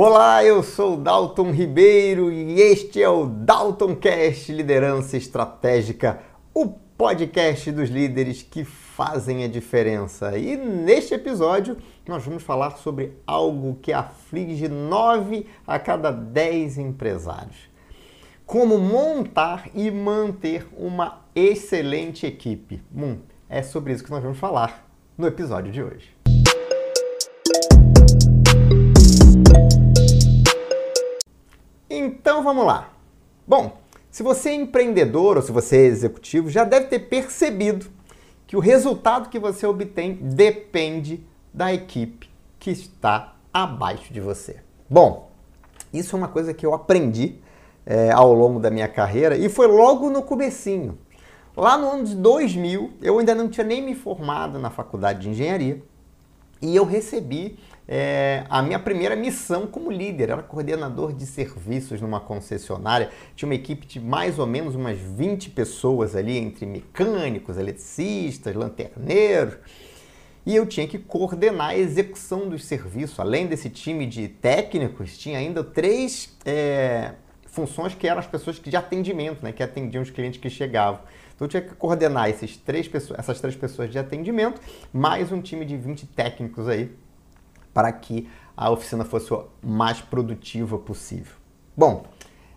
Olá, eu sou Dalton Ribeiro e este é o Dalton Cast Liderança Estratégica, o podcast dos líderes que fazem a diferença. E neste episódio nós vamos falar sobre algo que aflige 9 a cada 10 empresários. Como montar e manter uma excelente equipe. Hum, é sobre isso que nós vamos falar no episódio de hoje. Então vamos lá. Bom, se você é empreendedor ou se você é executivo, já deve ter percebido que o resultado que você obtém depende da equipe que está abaixo de você. Bom, isso é uma coisa que eu aprendi é, ao longo da minha carreira e foi logo no comecinho. Lá no ano de 2000, eu ainda não tinha nem me formado na faculdade de engenharia e eu recebi é, a minha primeira missão como líder. Era coordenador de serviços numa concessionária. Tinha uma equipe de mais ou menos umas 20 pessoas ali, entre mecânicos, eletricistas, lanterneiros. E eu tinha que coordenar a execução dos serviços. Além desse time de técnicos, tinha ainda três é, funções que eram as pessoas de atendimento, né, que atendiam os clientes que chegavam. Então eu tinha que coordenar esses três pessoas, essas três pessoas de atendimento, mais um time de 20 técnicos aí para que a oficina fosse o mais produtiva possível. Bom,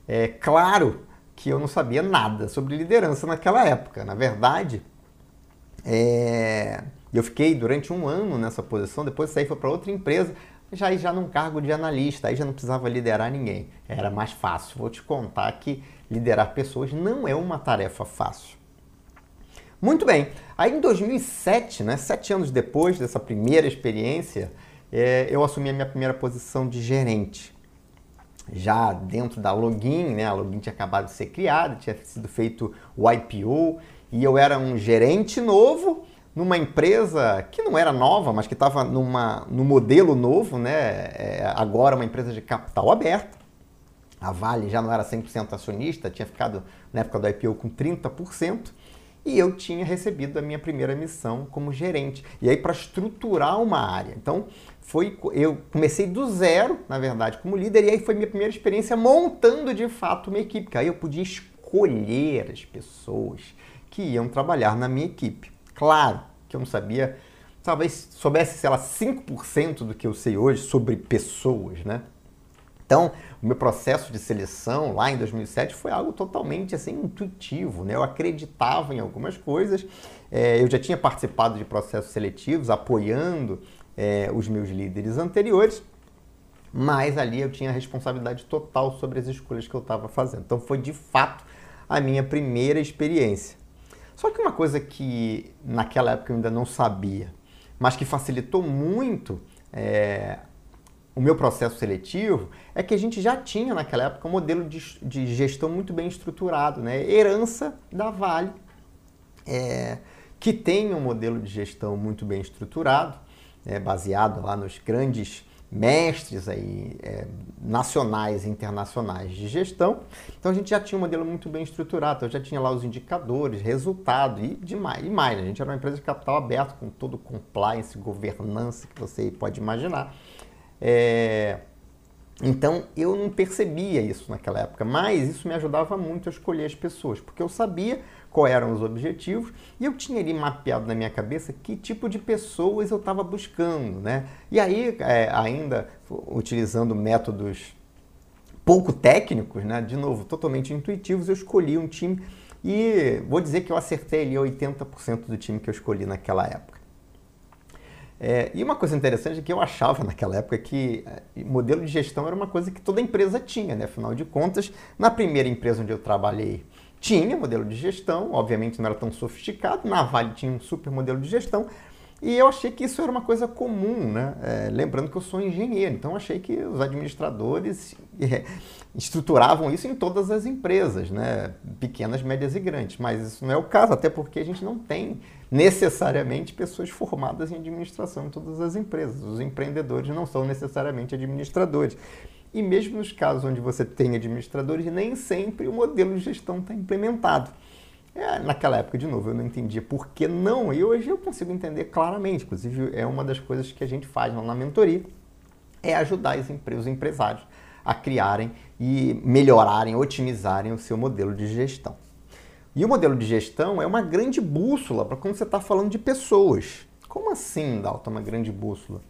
é claro que eu não sabia nada sobre liderança naquela época. Na verdade, é... eu fiquei durante um ano nessa posição, depois saí para outra empresa, já já num cargo de analista, aí já não precisava liderar ninguém. Era mais fácil. Vou te contar que liderar pessoas não é uma tarefa fácil. Muito bem. Aí em 2007, né, sete anos depois dessa primeira experiência, é, eu assumi a minha primeira posição de gerente. Já dentro da Login, né? A Login tinha acabado de ser criada, tinha sido feito o IPO e eu era um gerente novo numa empresa que não era nova, mas que estava no modelo novo, né? É, agora uma empresa de capital aberto. A Vale já não era 100% acionista, tinha ficado na época do IPO com 30% e eu tinha recebido a minha primeira missão como gerente. E aí para estruturar uma área. Então, foi eu comecei do zero, na verdade, como líder, e aí foi minha primeira experiência montando de fato uma equipe, que aí eu podia escolher as pessoas que iam trabalhar na minha equipe. Claro que eu não sabia, talvez soubesse, sei lá, 5% do que eu sei hoje sobre pessoas, né? Então, o meu processo de seleção lá em 2007 foi algo totalmente assim intuitivo, né? Eu acreditava em algumas coisas, é, eu já tinha participado de processos seletivos, apoiando é, os meus líderes anteriores, mas ali eu tinha responsabilidade total sobre as escolhas que eu estava fazendo. Então, foi de fato a minha primeira experiência. Só que uma coisa que naquela época eu ainda não sabia, mas que facilitou muito é, o meu processo seletivo é que a gente já tinha naquela época um modelo de, de gestão muito bem estruturado, né? Herança da Vale, é, que tem um modelo de gestão muito bem estruturado, é, baseado lá nos grandes mestres aí, é, nacionais e internacionais de gestão. Então a gente já tinha um modelo muito bem estruturado, então já tinha lá os indicadores, resultado e demais. E mais, a gente era uma empresa de capital aberto, com todo o compliance, governança que você pode imaginar. É... Então eu não percebia isso naquela época, mas isso me ajudava muito a escolher as pessoas, porque eu sabia quais eram os objetivos e eu tinha ali mapeado na minha cabeça que tipo de pessoas eu estava buscando, né? E aí, é, ainda utilizando métodos pouco técnicos, né? De novo, totalmente intuitivos, eu escolhi um time e vou dizer que eu acertei ali 80% do time que eu escolhi naquela época. É, e uma coisa interessante é que eu achava naquela época que é, modelo de gestão era uma coisa que toda empresa tinha, né? Afinal de contas, na primeira empresa onde eu trabalhei, tinha modelo de gestão, obviamente não era tão sofisticado, na Vale tinha um super modelo de gestão, e eu achei que isso era uma coisa comum, né? É, lembrando que eu sou engenheiro, então achei que os administradores é, estruturavam isso em todas as empresas, né? Pequenas, médias e grandes. Mas isso não é o caso, até porque a gente não tem necessariamente pessoas formadas em administração em todas as empresas. Os empreendedores não são necessariamente administradores. E mesmo nos casos onde você tem administradores, nem sempre o modelo de gestão está implementado. É, naquela época, de novo, eu não entendia por que não, e hoje eu consigo entender claramente. Inclusive, é uma das coisas que a gente faz lá na mentoria. é ajudar os empresários a criarem e melhorarem, otimizarem o seu modelo de gestão. E o modelo de gestão é uma grande bússola para quando você está falando de pessoas. Como assim, Dalton, uma grande bússola?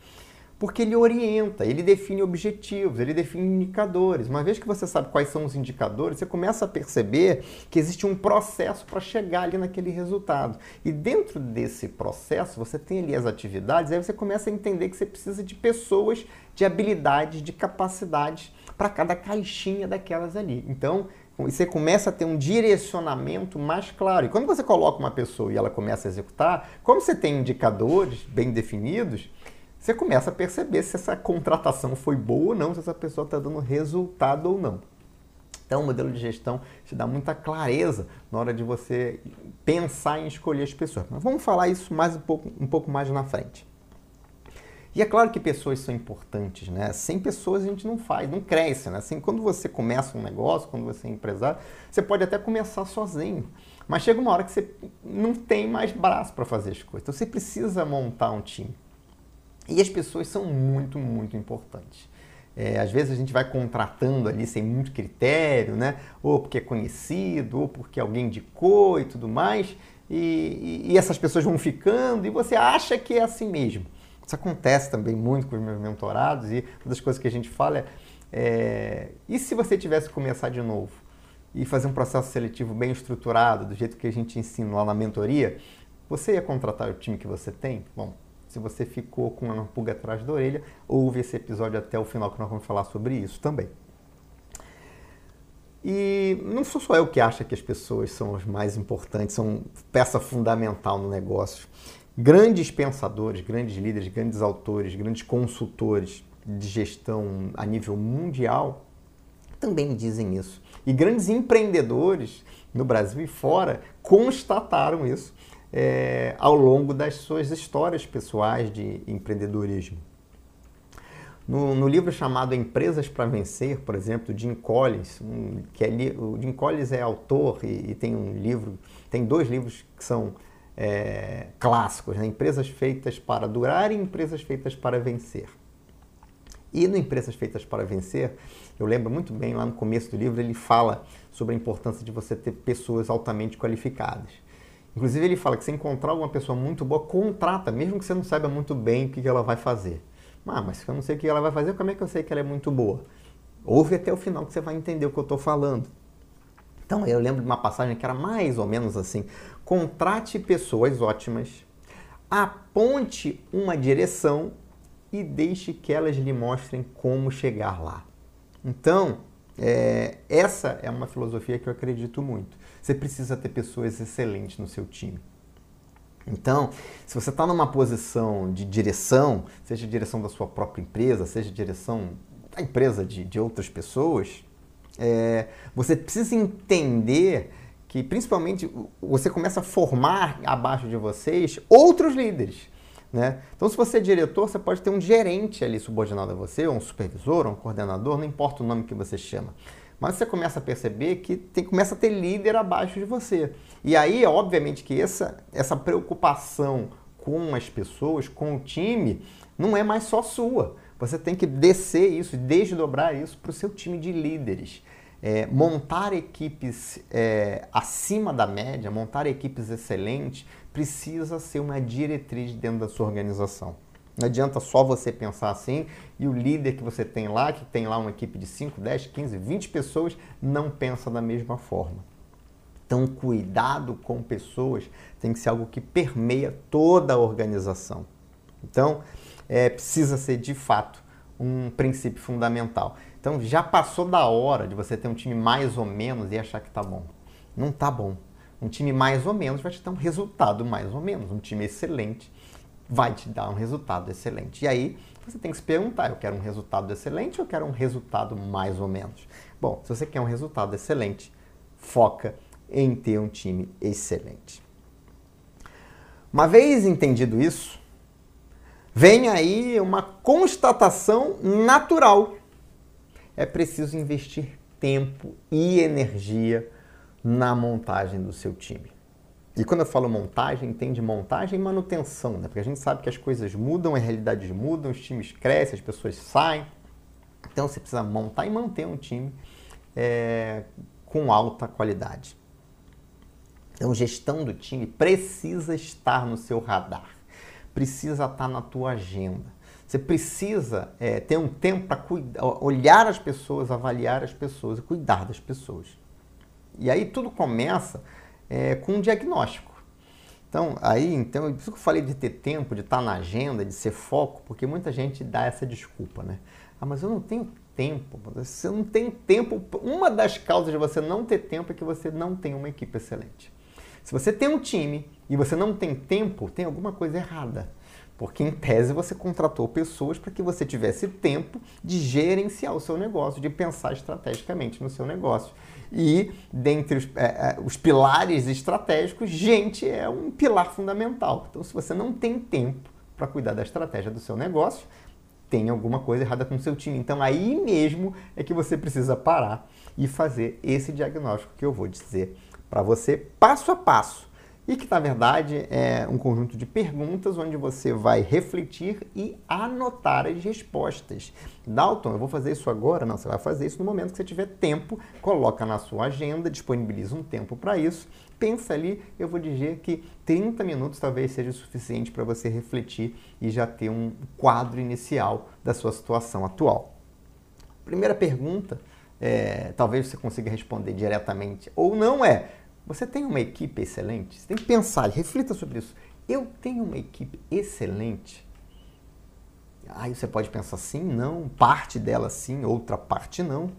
Porque ele orienta, ele define objetivos, ele define indicadores. Uma vez que você sabe quais são os indicadores, você começa a perceber que existe um processo para chegar ali naquele resultado. E dentro desse processo, você tem ali as atividades, aí você começa a entender que você precisa de pessoas, de habilidades, de capacidades para cada caixinha daquelas ali. Então, você começa a ter um direcionamento mais claro. E quando você coloca uma pessoa e ela começa a executar, como você tem indicadores bem definidos, você começa a perceber se essa contratação foi boa ou não, se essa pessoa está dando resultado ou não. Então, o modelo de gestão te dá muita clareza na hora de você pensar em escolher as pessoas. Mas vamos falar isso mais um pouco, um pouco mais na frente. E é claro que pessoas são importantes, né? Sem pessoas a gente não faz, não cresce, né? Assim, quando você começa um negócio, quando você é empresário, você pode até começar sozinho. Mas chega uma hora que você não tem mais braço para fazer as coisas. Então você precisa montar um time. E as pessoas são muito, muito importantes. É, às vezes a gente vai contratando ali sem muito critério, né? Ou porque é conhecido, ou porque alguém indicou e tudo mais. E, e, e essas pessoas vão ficando e você acha que é assim mesmo. Isso acontece também muito com os meus mentorados e uma das coisas que a gente fala é, é e se você tivesse que começar de novo e fazer um processo seletivo bem estruturado, do jeito que a gente ensina lá na mentoria, você ia contratar o time que você tem? Bom, se você ficou com uma pulga atrás da orelha, ouve esse episódio até o final que nós vamos falar sobre isso também. E não sou só eu que acho que as pessoas são as mais importantes, são peça fundamental no negócio. Grandes pensadores, grandes líderes, grandes autores, grandes consultores de gestão a nível mundial também dizem isso. E grandes empreendedores no Brasil e fora constataram isso é, ao longo das suas histórias pessoais de empreendedorismo. No, no livro chamado Empresas para Vencer, por exemplo, Jim Collins, um, que é, o Jim Collins é autor e, e, tem um livro, tem dois livros que são é, clássicos, né? Empresas Feitas para Durar e Empresas Feitas para Vencer. E no Empresas Feitas para Vencer, eu lembro muito bem, lá no começo do livro, ele fala sobre a importância de você ter pessoas altamente qualificadas. Inclusive, ele fala que se encontrar alguma pessoa muito boa, contrata, mesmo que você não saiba muito bem o que ela vai fazer. Ah, mas se eu não sei o que ela vai fazer, como é que eu sei que ela é muito boa? Ouve até o final que você vai entender o que eu estou falando. Então, eu lembro de uma passagem que era mais ou menos assim: contrate pessoas ótimas, aponte uma direção e deixe que elas lhe mostrem como chegar lá. Então, é, essa é uma filosofia que eu acredito muito. Você precisa ter pessoas excelentes no seu time. Então, se você está numa posição de direção, seja direção da sua própria empresa, seja direção da empresa de, de outras pessoas, é, você precisa entender que, principalmente, você começa a formar abaixo de vocês outros líderes. Né? Então, se você é diretor, você pode ter um gerente ali subordinado a você, ou um supervisor, ou um coordenador, não importa o nome que você chama. Mas você começa a perceber que tem, começa a ter líder abaixo de você. E aí, obviamente, que essa, essa preocupação com as pessoas, com o time, não é mais só sua. Você tem que descer isso, desdobrar isso para o seu time de líderes. É, montar equipes é, acima da média, montar equipes excelentes, precisa ser uma diretriz dentro da sua organização. Não adianta só você pensar assim e o líder que você tem lá, que tem lá uma equipe de 5, 10, 15, 20 pessoas, não pensa da mesma forma. Então, cuidado com pessoas tem que ser algo que permeia toda a organização. Então, é, precisa ser de fato um princípio fundamental. Então, já passou da hora de você ter um time mais ou menos e achar que tá bom. Não tá bom. Um time mais ou menos vai te dar um resultado mais ou menos. Um time excelente vai te dar um resultado excelente. E aí você tem que se perguntar: eu quero um resultado excelente ou eu quero um resultado mais ou menos? Bom, se você quer um resultado excelente, foca em ter um time excelente. Uma vez entendido isso, vem aí uma constatação natural. É preciso investir tempo e energia na montagem do seu time. E quando eu falo montagem, entende montagem e manutenção, né? Porque a gente sabe que as coisas mudam, as realidades mudam, os times crescem, as pessoas saem. Então você precisa montar e manter um time é, com alta qualidade. Então, gestão do time precisa estar no seu radar, precisa estar na tua agenda. Você precisa é, ter um tempo para olhar as pessoas, avaliar as pessoas e cuidar das pessoas. E aí tudo começa é, com um diagnóstico. Então, aí, então, por isso que eu falei de ter tempo, de estar na agenda, de ser foco, porque muita gente dá essa desculpa, né? Ah, mas eu não tenho tempo. Você não tem tempo. Uma das causas de você não ter tempo é que você não tem uma equipe excelente. Se você tem um time e você não tem tempo, tem alguma coisa errada. Porque, em tese, você contratou pessoas para que você tivesse tempo de gerenciar o seu negócio, de pensar estrategicamente no seu negócio. E, dentre os, é, é, os pilares estratégicos, gente é um pilar fundamental. Então, se você não tem tempo para cuidar da estratégia do seu negócio, tem alguma coisa errada com o seu time. Então, aí mesmo é que você precisa parar e fazer esse diagnóstico que eu vou dizer para você passo a passo. E que, na verdade, é um conjunto de perguntas onde você vai refletir e anotar as respostas. Dalton, eu vou fazer isso agora? Não, você vai fazer isso no momento que você tiver tempo. Coloca na sua agenda, disponibiliza um tempo para isso. Pensa ali, eu vou dizer que 30 minutos talvez seja o suficiente para você refletir e já ter um quadro inicial da sua situação atual. Primeira pergunta, é, talvez você consiga responder diretamente ou não é você tem uma equipe excelente? Você tem que pensar, reflita sobre isso. Eu tenho uma equipe excelente? Aí você pode pensar sim, não, parte dela sim, outra parte não.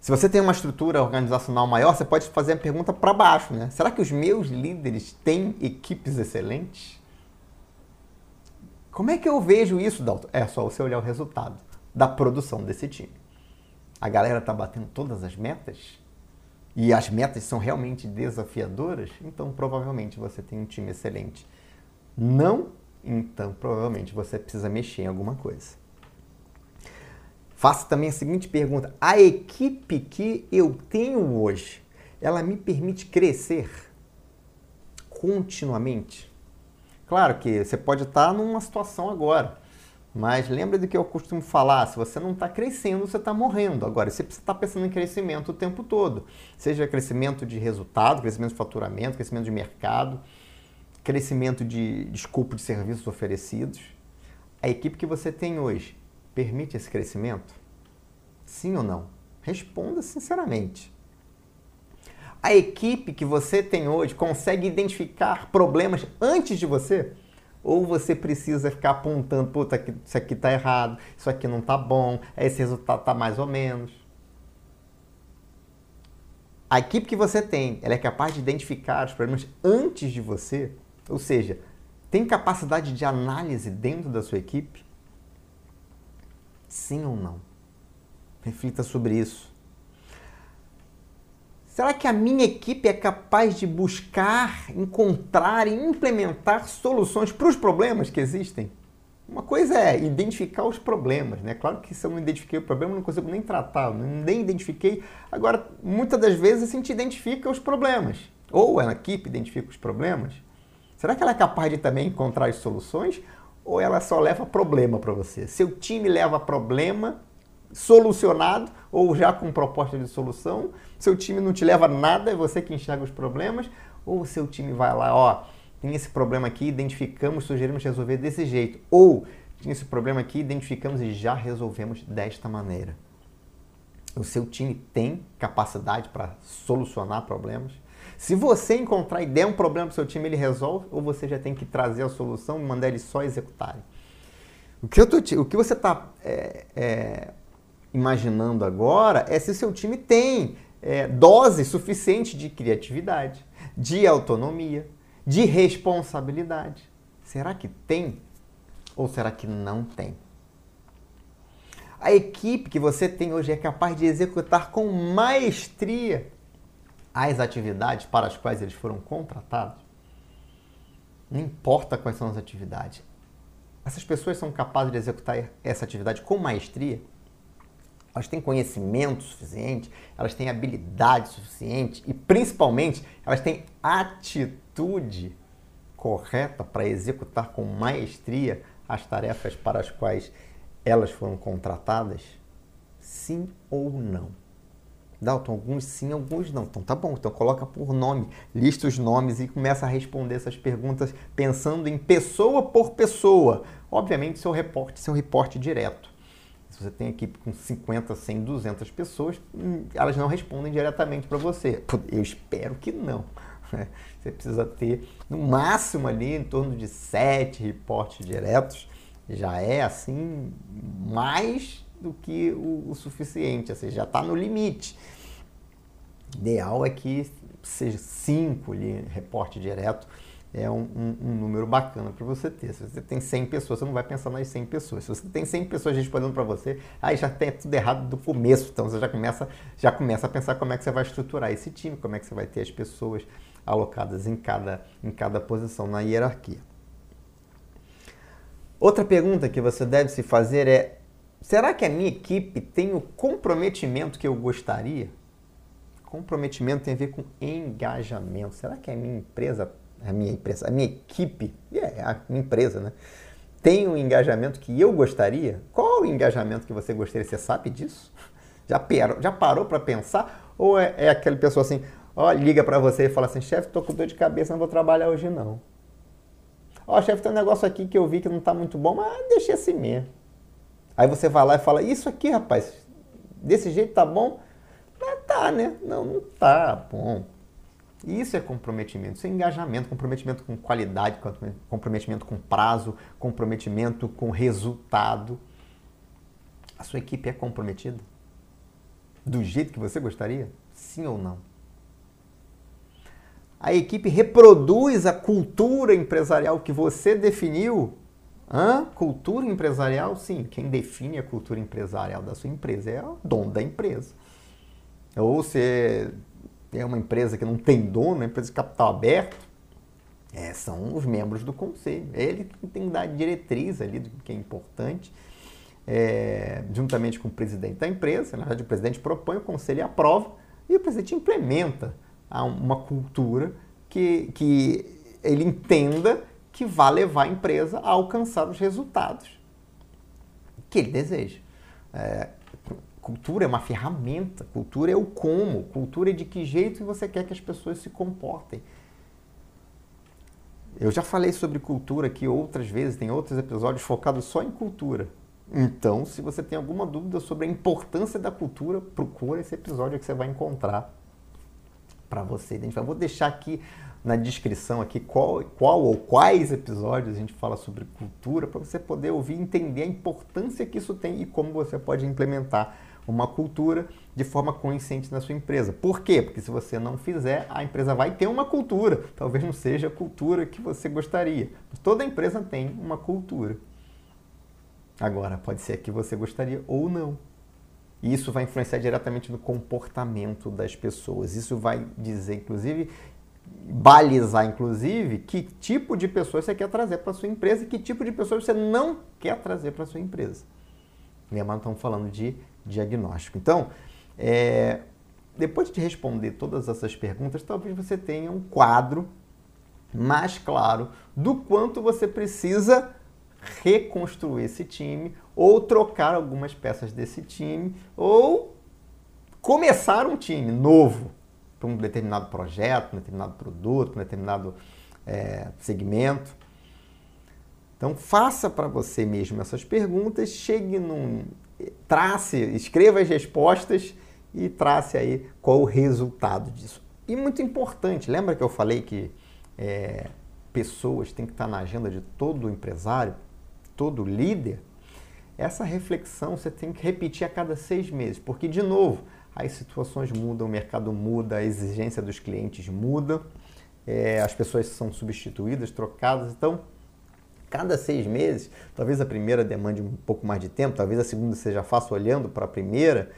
Se você tem uma estrutura organizacional maior, você pode fazer a pergunta para baixo, né? Será que os meus líderes têm equipes excelentes? Como é que eu vejo isso, Dalton? É só você olhar o resultado da produção desse time. A galera está batendo todas as metas? E as metas são realmente desafiadoras, então provavelmente você tem um time excelente. Não, então provavelmente você precisa mexer em alguma coisa. Faça também a seguinte pergunta: a equipe que eu tenho hoje, ela me permite crescer continuamente? Claro que você pode estar numa situação agora mas lembra do que eu costumo falar: se você não está crescendo, você está morrendo. Agora, você precisa estar tá pensando em crescimento o tempo todo. Seja crescimento de resultado, crescimento de faturamento, crescimento de mercado, crescimento de, de escopo de serviços oferecidos. A equipe que você tem hoje permite esse crescimento? Sim ou não? Responda sinceramente. A equipe que você tem hoje consegue identificar problemas antes de você? Ou você precisa ficar apontando, puta, isso aqui está errado, isso aqui não está bom, esse resultado está mais ou menos. A equipe que você tem, ela é capaz de identificar os problemas antes de você? Ou seja, tem capacidade de análise dentro da sua equipe? Sim ou não? Reflita sobre isso. Será que a minha equipe é capaz de buscar, encontrar e implementar soluções para os problemas que existem? Uma coisa é identificar os problemas, né? Claro que se eu não identifiquei o problema, eu não consigo nem tratar, nem identifiquei. Agora, muitas das vezes a gente identifica os problemas, ou a equipe identifica os problemas. Será que ela é capaz de também encontrar as soluções? Ou ela só leva problema para você? Seu time leva problema solucionado ou já com proposta de solução. Seu time não te leva nada, é você que enxerga os problemas. Ou seu time vai lá, ó, tem esse problema aqui, identificamos, sugerimos resolver desse jeito. Ou tem esse problema aqui, identificamos e já resolvemos desta maneira. O seu time tem capacidade para solucionar problemas. Se você encontrar e der um problema para o seu time, ele resolve, ou você já tem que trazer a solução e mandar eles só executarem. O que, eu tô, o que você está é, é, imaginando agora é se seu time tem é, dose suficiente de criatividade, de autonomia, de responsabilidade. Será que tem ou será que não tem? A equipe que você tem hoje é capaz de executar com maestria as atividades para as quais eles foram contratados? Não importa quais são as atividades. Essas pessoas são capazes de executar essa atividade com maestria? Elas têm conhecimento suficiente, elas têm habilidade suficiente e, principalmente, elas têm atitude correta para executar com maestria as tarefas para as quais elas foram contratadas? Sim ou não? Dalton, alguns sim, alguns não. Então tá bom, então coloca por nome, lista os nomes e começa a responder essas perguntas pensando em pessoa por pessoa. Obviamente, seu reporte, seu reporte direto. Se você tem equipe com 50, 100, 200 pessoas, hum, elas não respondem diretamente para você. Eu espero que não. Né? Você precisa ter, no máximo ali, em torno de 7 reportes diretos. Já é, assim, mais do que o, o suficiente. Você já está no limite. Ideal é que seja 5 ali, reporte direto é um, um, um número bacana para você ter. Se você tem 100 pessoas, você não vai pensar nas 100 pessoas. Se você tem 100 pessoas respondendo para você, aí já tem tudo errado do começo. Então você já começa, já começa a pensar como é que você vai estruturar esse time, como é que você vai ter as pessoas alocadas em cada, em cada posição na hierarquia. Outra pergunta que você deve se fazer é: será que a minha equipe tem o comprometimento que eu gostaria? Comprometimento tem a ver com engajamento. Será que a minha empresa a minha empresa, a minha equipe, é a minha empresa, né? Tem um engajamento que eu gostaria? Qual o engajamento que você gostaria? Você sabe disso? Já, parou, já parou para pensar? Ou é, é aquela pessoa assim, ó, liga para você e fala assim, chefe, tô com dor de cabeça, não vou trabalhar hoje não. Ó, chefe, tem um negócio aqui que eu vi que não tá muito bom, mas deixa assim mesmo. Aí você vai lá e fala, isso aqui, rapaz, desse jeito tá bom? Mas tá, né? Não, não tá bom. Isso é comprometimento, isso é engajamento, comprometimento com qualidade, comprometimento com prazo, comprometimento com resultado. A sua equipe é comprometida? Do jeito que você gostaria? Sim ou não? A equipe reproduz a cultura empresarial que você definiu? Hã? Cultura empresarial? Sim. Quem define a cultura empresarial da sua empresa é o dono da empresa. Ou você é uma empresa que não tem dono, uma empresa de capital aberto, é, são os membros do conselho. É ele tem que dar diretriz ali do que é importante, é, juntamente com o presidente da empresa. Na verdade, o presidente propõe, o conselho aprova e o presidente implementa uma cultura que, que ele entenda que vai levar a empresa a alcançar os resultados que ele deseja. É, Cultura é uma ferramenta, cultura é o como, cultura é de que jeito você quer que as pessoas se comportem. Eu já falei sobre cultura aqui outras vezes, tem outros episódios focados só em cultura. Então, se você tem alguma dúvida sobre a importância da cultura, procura esse episódio que você vai encontrar para você identificar. Vou deixar aqui na descrição aqui qual, qual ou quais episódios a gente fala sobre cultura para você poder ouvir entender a importância que isso tem e como você pode implementar uma cultura de forma consciente na sua empresa. Por quê? Porque se você não fizer, a empresa vai ter uma cultura. Talvez não seja a cultura que você gostaria. Mas toda empresa tem uma cultura. Agora, pode ser que você gostaria ou não. E isso vai influenciar diretamente no comportamento das pessoas. Isso vai dizer, inclusive, balizar, inclusive, que tipo de pessoas você quer trazer para sua empresa e que tipo de pessoas você não quer trazer para sua empresa. Lembrando, estamos falando de diagnóstico. Então, é, depois de responder todas essas perguntas, talvez você tenha um quadro mais claro do quanto você precisa reconstruir esse time ou trocar algumas peças desse time ou começar um time novo para um determinado projeto, um determinado produto, um determinado é, segmento. Então faça para você mesmo essas perguntas, chegue num trace, escreva as respostas e trace aí qual o resultado disso. E muito importante, lembra que eu falei que é, pessoas têm que estar na agenda de todo empresário, todo líder? Essa reflexão você tem que repetir a cada seis meses, porque, de novo, as situações mudam, o mercado muda, a exigência dos clientes muda, é, as pessoas são substituídas, trocadas, então cada seis meses, talvez a primeira demande um pouco mais de tempo, talvez a segunda seja fácil olhando para a primeira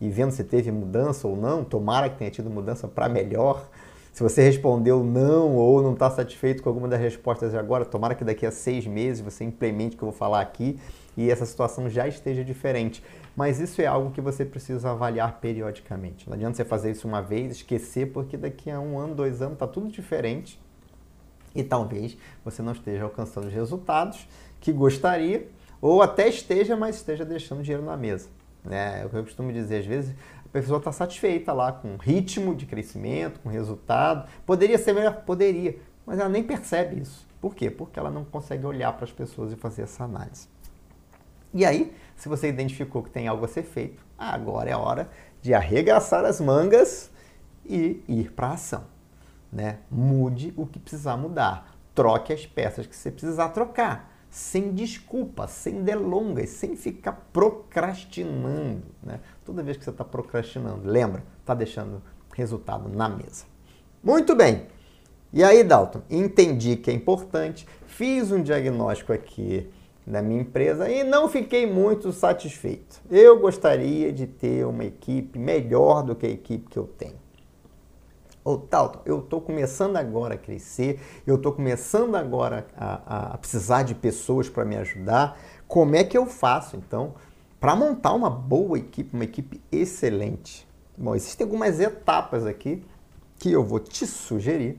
e vendo se teve mudança ou não. Tomara que tenha tido mudança para melhor. Se você respondeu não ou não está satisfeito com alguma das respostas agora, tomara que daqui a seis meses você implemente o que eu vou falar aqui e essa situação já esteja diferente. Mas isso é algo que você precisa avaliar periodicamente. Não adianta você fazer isso uma vez, esquecer, porque daqui a um ano, dois anos, está tudo diferente e talvez você não esteja alcançando os resultados que gostaria ou até esteja, mas esteja deixando dinheiro na mesa. Né? É o que eu costumo dizer, às vezes a pessoa está satisfeita lá com o ritmo de crescimento, com o resultado. Poderia ser melhor? Poderia, mas ela nem percebe isso. Por quê? Porque ela não consegue olhar para as pessoas e fazer essa análise. E aí, se você identificou que tem algo a ser feito, agora é a hora de arregaçar as mangas e ir para a ação. Né? Mude o que precisar mudar. Troque as peças que você precisar trocar sem desculpa, sem delongas, sem ficar procrastinando. Né? Toda vez que você está procrastinando, lembra, está deixando resultado na mesa. Muito bem. E aí, Dalton, entendi que é importante, fiz um diagnóstico aqui na minha empresa e não fiquei muito satisfeito. Eu gostaria de ter uma equipe melhor do que a equipe que eu tenho. Ô, Talto, eu estou começando agora a crescer, eu estou começando agora a, a precisar de pessoas para me ajudar. Como é que eu faço, então, para montar uma boa equipe, uma equipe excelente? Bom, existem algumas etapas aqui que eu vou te sugerir.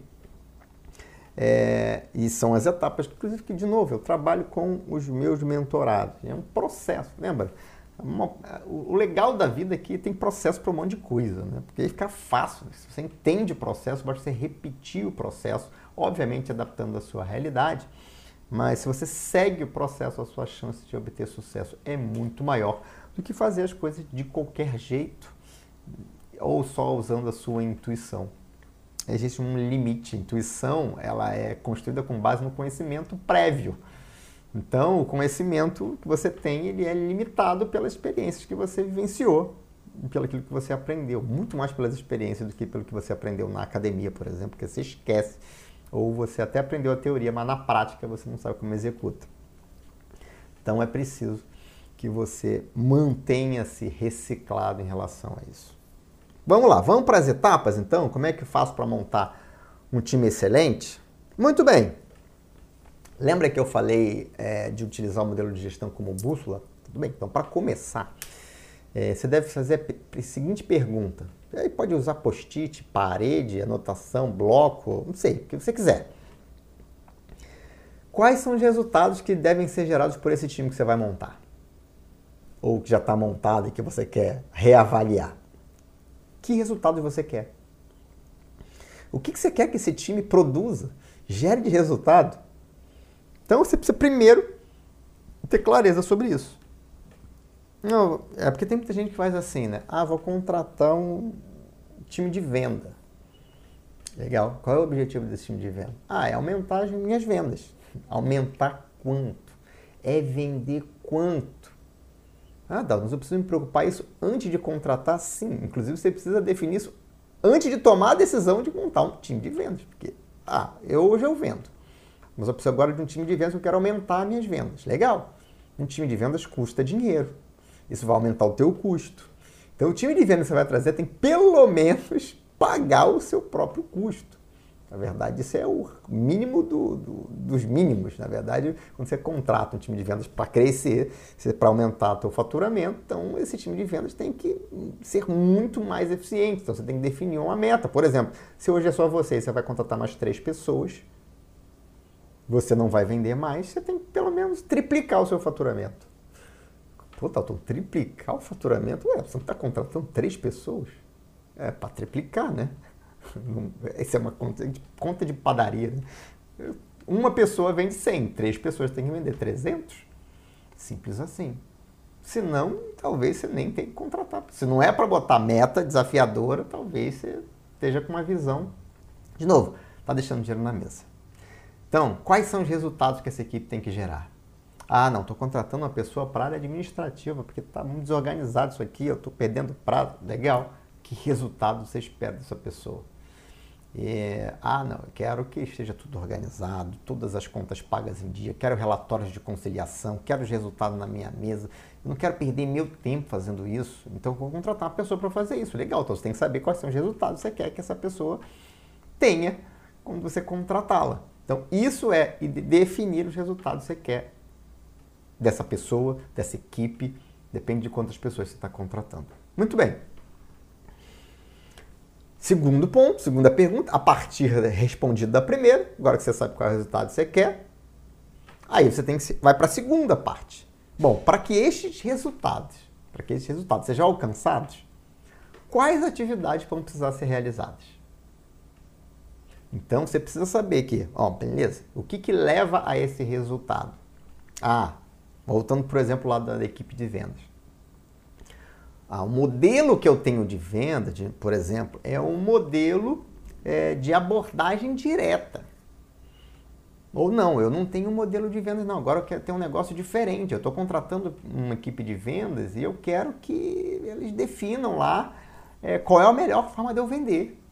É, e são as etapas, inclusive, que, de novo, eu trabalho com os meus mentorados. É um processo, lembra? O legal da vida é que tem processo para um monte de coisa, né? Porque aí fica fácil. Se você entende o processo, basta você repetir o processo, obviamente adaptando a sua realidade. Mas se você segue o processo, a sua chance de obter sucesso é muito maior do que fazer as coisas de qualquer jeito ou só usando a sua intuição. Existe um limite. A intuição ela é construída com base no conhecimento prévio. Então, o conhecimento que você tem, ele é limitado pelas experiências que você vivenciou, pelo que você aprendeu, muito mais pelas experiências do que pelo que você aprendeu na academia, por exemplo, porque você esquece ou você até aprendeu a teoria, mas na prática você não sabe como executa. Então é preciso que você mantenha-se reciclado em relação a isso. Vamos lá, vamos para as etapas então? Como é que eu faço para montar um time excelente? Muito bem, Lembra que eu falei é, de utilizar o modelo de gestão como bússola? Tudo bem, então para começar, é, você deve fazer a seguinte pergunta. Aí pode usar post-it, parede, anotação, bloco, não sei, o que você quiser. Quais são os resultados que devem ser gerados por esse time que você vai montar? Ou que já está montado e que você quer reavaliar? Que resultados você quer? O que você quer que esse time produza, gere de resultado? Então você precisa primeiro ter clareza sobre isso. Não, é porque tem muita gente que faz assim, né? Ah, vou contratar um time de venda. Legal. Qual é o objetivo desse time de venda? Ah, é aumentar as minhas vendas. Aumentar quanto? É vender quanto? Ah, Dal, mas eu preciso me preocupar isso antes de contratar? Sim. Inclusive, você precisa definir isso antes de tomar a decisão de montar um time de vendas. Porque, ah, eu hoje eu vendo. Mas eu preciso agora de um time de vendas, eu quero aumentar minhas vendas. Legal. Um time de vendas custa dinheiro. Isso vai aumentar o teu custo. Então o time de vendas que você vai trazer tem pelo menos pagar o seu próprio custo. Na verdade, isso é o mínimo do, do, dos mínimos. Na verdade, quando você contrata um time de vendas para crescer, para aumentar o seu faturamento, então esse time de vendas tem que ser muito mais eficiente. Então você tem que definir uma meta. Por exemplo, se hoje é só você e você vai contratar mais três pessoas, você não vai vender mais, você tem que pelo menos triplicar o seu faturamento. Pô, Talton, triplicar o faturamento? Ué, você não está contratando três pessoas? É para triplicar, né? Essa é uma conta de, conta de padaria. Né? Uma pessoa vende 100, três pessoas têm que vender 300. Simples assim. Se não, talvez você nem tenha que contratar. Se não é para botar meta desafiadora, talvez você esteja com uma visão. De novo, está deixando dinheiro na mesa. Então, quais são os resultados que essa equipe tem que gerar? Ah, não, estou contratando uma pessoa para a área administrativa, porque está muito desorganizado isso aqui, eu estou perdendo prazo. Legal. Que resultado você espera dessa pessoa? ah, não, eu quero que esteja tudo organizado, todas as contas pagas em dia, quero relatórios de conciliação, quero os resultados na minha mesa. Eu não quero perder meu tempo fazendo isso, então vou contratar uma pessoa para fazer isso. Legal, então você tem que saber quais são os resultados que você quer que essa pessoa tenha quando você contratá-la. Então, isso é definir os resultados que você quer dessa pessoa, dessa equipe, depende de quantas pessoas você está contratando. Muito bem. Segundo ponto, segunda pergunta, a partir respondido da primeira, agora que você sabe qual é o resultado que você quer, aí você tem que vai para a segunda parte. Bom, para que estes resultados, para que estes resultados sejam alcançados, quais atividades vão precisar ser realizadas? Então você precisa saber que, ó, beleza, o que, que leva a esse resultado? Ah, voltando, por exemplo, lá da equipe de vendas. Ah, o modelo que eu tenho de venda, de, por exemplo, é um modelo é, de abordagem direta. Ou não, eu não tenho um modelo de vendas, não. Agora eu quero ter um negócio diferente. Eu estou contratando uma equipe de vendas e eu quero que eles definam lá é, qual é a melhor forma de eu vender.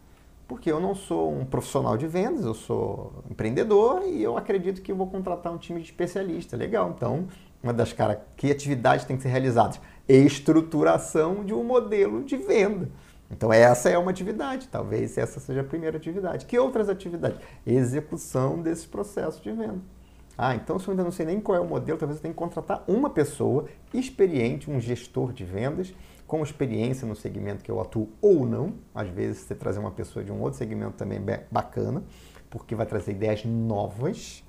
Porque eu não sou um profissional de vendas, eu sou empreendedor e eu acredito que eu vou contratar um time de especialista. Legal, então, uma das caras, que atividades tem que ser realizadas? estruturação de um modelo de venda. Então essa é uma atividade, talvez essa seja a primeira atividade. Que outras atividades? Execução desse processo de venda. Ah, então se eu ainda não sei nem qual é o modelo, talvez eu tenha que contratar uma pessoa experiente, um gestor de vendas, com experiência no segmento que eu atuo ou não. Às vezes você trazer uma pessoa de um outro segmento também é bacana, porque vai trazer ideias novas.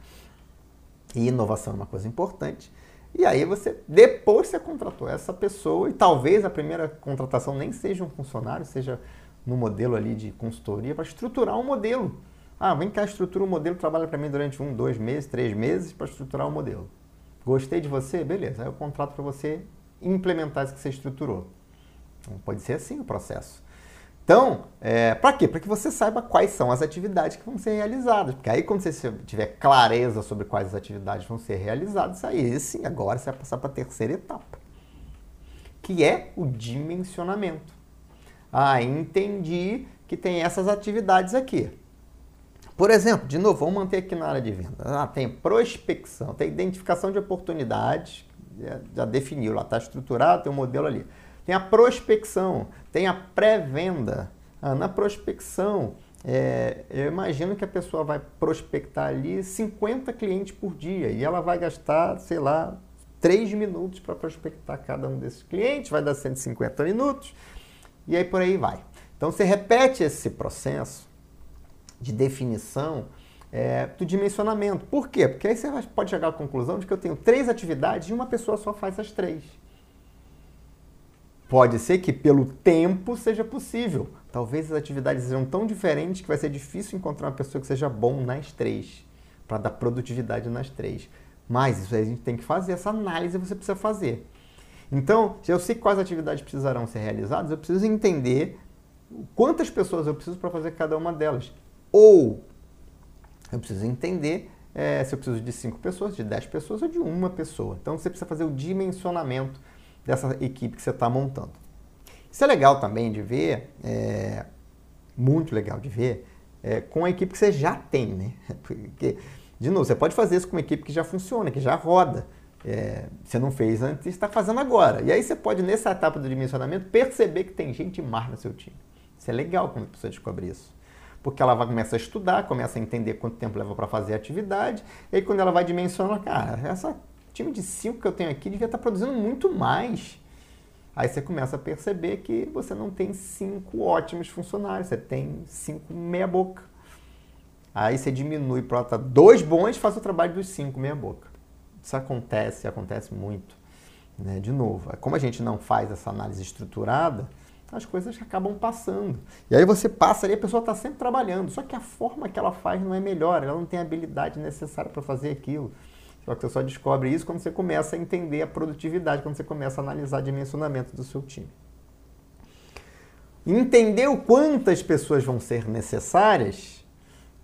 E inovação é uma coisa importante. E aí você, depois você contratou essa pessoa e talvez a primeira contratação nem seja um funcionário, seja no modelo ali de consultoria para estruturar um modelo. Ah, vem cá, estrutura um modelo, trabalha para mim durante um, dois meses, três meses para estruturar um modelo. Gostei de você? Beleza, aí eu contrato para você implementar isso que você estruturou. Então, pode ser assim o processo. Então, é, para quê? Para que você saiba quais são as atividades que vão ser realizadas. Porque aí, quando você tiver clareza sobre quais as atividades vão ser realizadas, aí sim, agora você vai passar para a terceira etapa, que é o dimensionamento. Ah, entendi que tem essas atividades aqui. Por exemplo, de novo, vamos manter aqui na área de venda. Ah, tem prospecção, tem identificação de oportunidades, já, já definiu lá, está estruturado, tem um modelo ali. Tem a prospecção, tem a pré-venda. Ah, na prospecção, é, eu imagino que a pessoa vai prospectar ali 50 clientes por dia e ela vai gastar, sei lá, 3 minutos para prospectar cada um desses clientes, vai dar 150 minutos e aí por aí vai. Então você repete esse processo de definição é, do dimensionamento. Por quê? Porque aí você pode chegar à conclusão de que eu tenho três atividades e uma pessoa só faz as três. Pode ser que pelo tempo seja possível. Talvez as atividades sejam tão diferentes que vai ser difícil encontrar uma pessoa que seja bom nas três, para dar produtividade nas três. Mas isso aí a gente tem que fazer, essa análise você precisa fazer. Então, se eu sei quais atividades precisarão ser realizadas, eu preciso entender quantas pessoas eu preciso para fazer cada uma delas. Ou eu preciso entender é, se eu preciso de cinco pessoas, de dez pessoas ou de uma pessoa. Então você precisa fazer o dimensionamento dessa equipe que você está montando. Isso é legal também de ver, é, muito legal de ver, é, com a equipe que você já tem, né? Porque, de novo, você pode fazer isso com uma equipe que já funciona, que já roda. É, você não fez antes está fazendo agora. E aí você pode, nessa etapa do dimensionamento, perceber que tem gente mais no seu time. Isso é legal quando a pessoa descobre isso. Porque ela vai começar a estudar, começa a entender quanto tempo leva para fazer a atividade, e aí quando ela vai dimensionar, cara, essa time de cinco que eu tenho aqui devia estar produzindo muito mais. Aí você começa a perceber que você não tem cinco ótimos funcionários, você tem cinco meia boca. Aí você diminui para dois bons, faz o trabalho dos cinco meia boca. Isso acontece, acontece muito. Né? De novo, como a gente não faz essa análise estruturada, as coisas acabam passando. E aí você passa ali, a pessoa está sempre trabalhando, só que a forma que ela faz não é melhor, ela não tem a habilidade necessária para fazer aquilo. Só que você só descobre isso quando você começa a entender a produtividade, quando você começa a analisar o dimensionamento do seu time. Entender o quantas pessoas vão ser necessárias,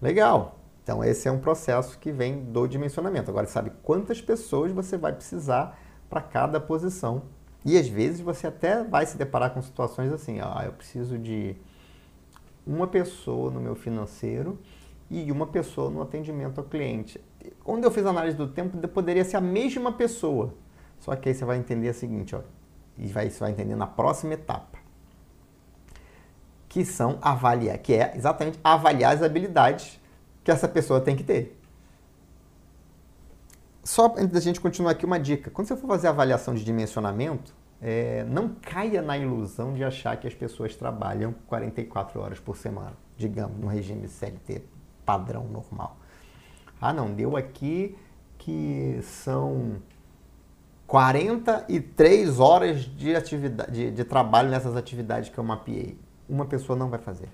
legal. Então esse é um processo que vem do dimensionamento. Agora sabe quantas pessoas você vai precisar para cada posição. E às vezes você até vai se deparar com situações assim, ah, eu preciso de uma pessoa no meu financeiro e uma pessoa no atendimento ao cliente. Quando eu fiz a análise do tempo, poderia ser a mesma pessoa. Só que aí você vai entender o seguinte, ó, e vai, você vai entender na próxima etapa. que são avaliar, que é exatamente avaliar as habilidades que essa pessoa tem que ter. Só antes da gente continuar aqui uma dica. Quando você for fazer a avaliação de dimensionamento, é, não caia na ilusão de achar que as pessoas trabalham 44 horas por semana, digamos, no regime CLT padrão normal. Ah, não, deu aqui que são 43 horas de, atividade, de, de trabalho nessas atividades que eu mapeei. Uma pessoa não vai fazer.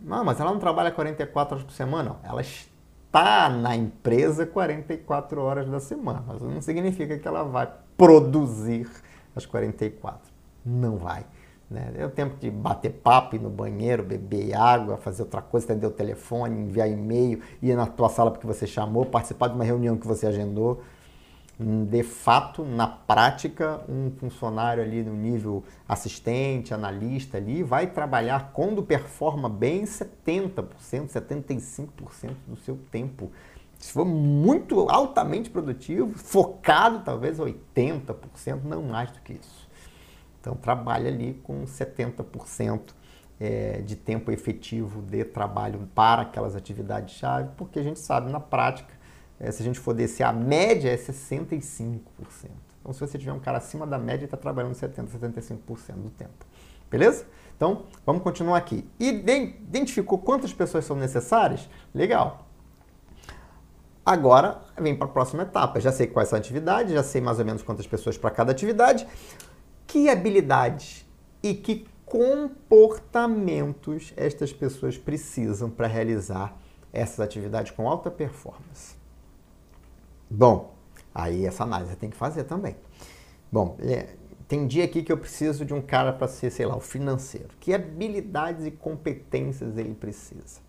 Não, mas ela não trabalha 44 horas por semana. Não. Ela está na empresa 44 horas da semana. Mas não significa que ela vai produzir as 44. Não vai. Né? É o tempo de bater papo, ir no banheiro, beber água, fazer outra coisa, atender o telefone, enviar e-mail, ir na tua sala porque você chamou, participar de uma reunião que você agendou. De fato, na prática, um funcionário ali no nível assistente, analista ali, vai trabalhar quando performa bem 70%, 75% do seu tempo. Se for muito altamente produtivo, focado talvez 80%, não mais do que isso. Então trabalha ali com 70% é, de tempo efetivo de trabalho para aquelas atividades-chave, porque a gente sabe na prática, é, se a gente for descer, a média é 65%. Então se você tiver um cara acima da média, está trabalhando 70%, 75% do tempo. Beleza? Então, vamos continuar aqui. Identificou quantas pessoas são necessárias? Legal. Agora vem para a próxima etapa. Já sei quais são as atividades, já sei mais ou menos quantas pessoas para cada atividade. Que habilidades e que comportamentos estas pessoas precisam para realizar essas atividades com alta performance? Bom, aí essa análise tem que fazer também. Bom, é, tem dia aqui que eu preciso de um cara para ser, sei lá, o financeiro. Que habilidades e competências ele precisa?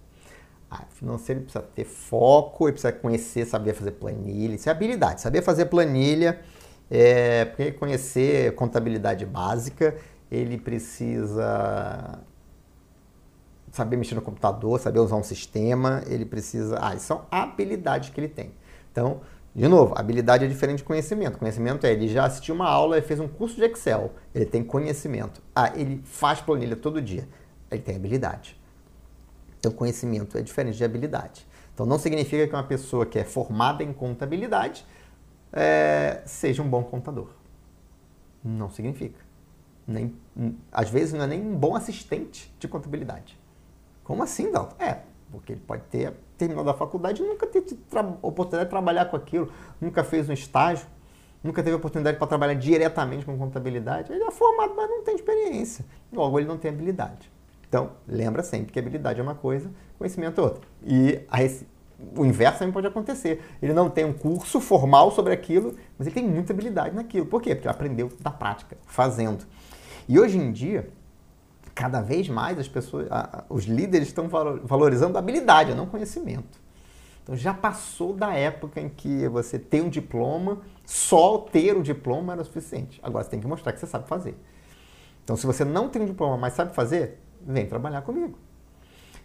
Ah, financeiro precisa ter foco, ele precisa conhecer, saber fazer planilha, isso é habilidade. Saber fazer planilha, é, porque conhecer contabilidade básica, ele precisa saber mexer no computador, saber usar um sistema, ele precisa. Ah, são habilidades que ele tem. Então, de novo, habilidade é diferente de conhecimento. Conhecimento é ele já assistiu uma aula, ele fez um curso de Excel, ele tem conhecimento. Ah, ele faz planilha todo dia, ele tem habilidade. Então, conhecimento é diferente de habilidade. Então, não significa que uma pessoa que é formada em contabilidade é, seja um bom contador. Não significa. Nem, às vezes não é nem um bom assistente de contabilidade. Como assim, Dalton? É, porque ele pode ter terminado a faculdade e nunca ter oportunidade de trabalhar com aquilo, nunca fez um estágio, nunca teve oportunidade para trabalhar diretamente com contabilidade. Ele é formado, mas não tem experiência. Logo, ele não tem habilidade. Então, lembra sempre que habilidade é uma coisa, conhecimento é outra. E a, o inverso também pode acontecer. Ele não tem um curso formal sobre aquilo, mas ele tem muita habilidade naquilo. Por quê? Porque ele aprendeu da prática, fazendo. E hoje em dia, cada vez mais as pessoas, os líderes estão valorizando a habilidade, não conhecimento. Então já passou da época em que você tem um diploma, só ter o diploma era suficiente. Agora você tem que mostrar que você sabe fazer. Então se você não tem um diploma, mas sabe fazer, vem trabalhar comigo.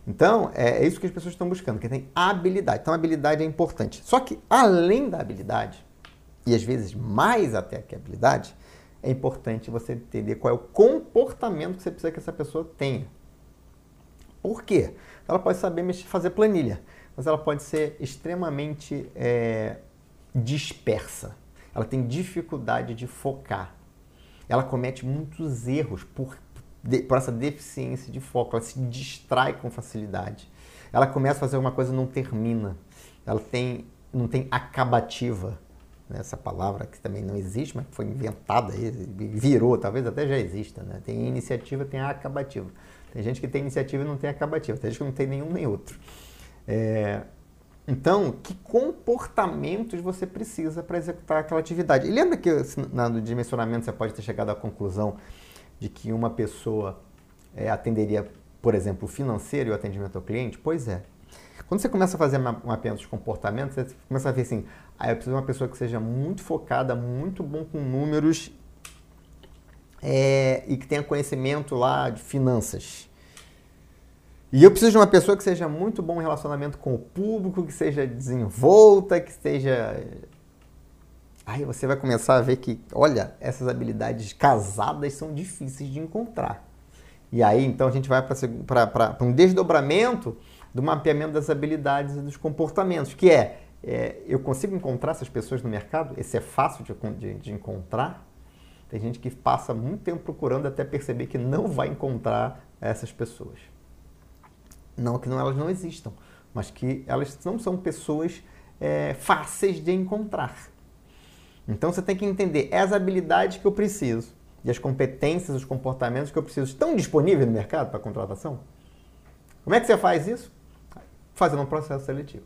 Então, é, é isso que as pessoas estão buscando, que tem habilidade. Então, habilidade é importante. Só que, além da habilidade, e às vezes mais até que habilidade, é importante você entender qual é o comportamento que você precisa que essa pessoa tenha. Por quê? Ela pode saber mexer, fazer planilha, mas ela pode ser extremamente é, dispersa. Ela tem dificuldade de focar. Ela comete muitos erros por de, por essa deficiência de foco, ela se distrai com facilidade. Ela começa a fazer uma coisa e não termina. Ela tem, não tem acabativa. Né? Essa palavra que também não existe, mas foi inventada, virou, talvez até já exista. Né? Tem iniciativa, tem acabativa. Tem gente que tem iniciativa e não tem acabativa. Tem gente que não tem nenhum nem outro. É, então, que comportamentos você precisa para executar aquela atividade? E lembra que no dimensionamento você pode ter chegado à conclusão de que uma pessoa é, atenderia, por exemplo, o financeiro e o atendimento ao cliente? Pois é. Quando você começa a fazer mapeamento de comportamento, você começa a ver assim, ah, eu preciso de uma pessoa que seja muito focada, muito bom com números é, e que tenha conhecimento lá de finanças. E eu preciso de uma pessoa que seja muito bom em relacionamento com o público, que seja desenvolta, que esteja Aí você vai começar a ver que, olha, essas habilidades casadas são difíceis de encontrar. E aí, então, a gente vai para um desdobramento do mapeamento das habilidades e dos comportamentos, que é, é, eu consigo encontrar essas pessoas no mercado? Esse é fácil de, de, de encontrar? Tem gente que passa muito tempo procurando até perceber que não vai encontrar essas pessoas. Não que não, elas não existam, mas que elas não são pessoas é, fáceis de encontrar. Então você tem que entender as habilidades que eu preciso e as competências, os comportamentos que eu preciso estão disponíveis no mercado para contratação? Como é que você faz isso? Fazendo um processo seletivo.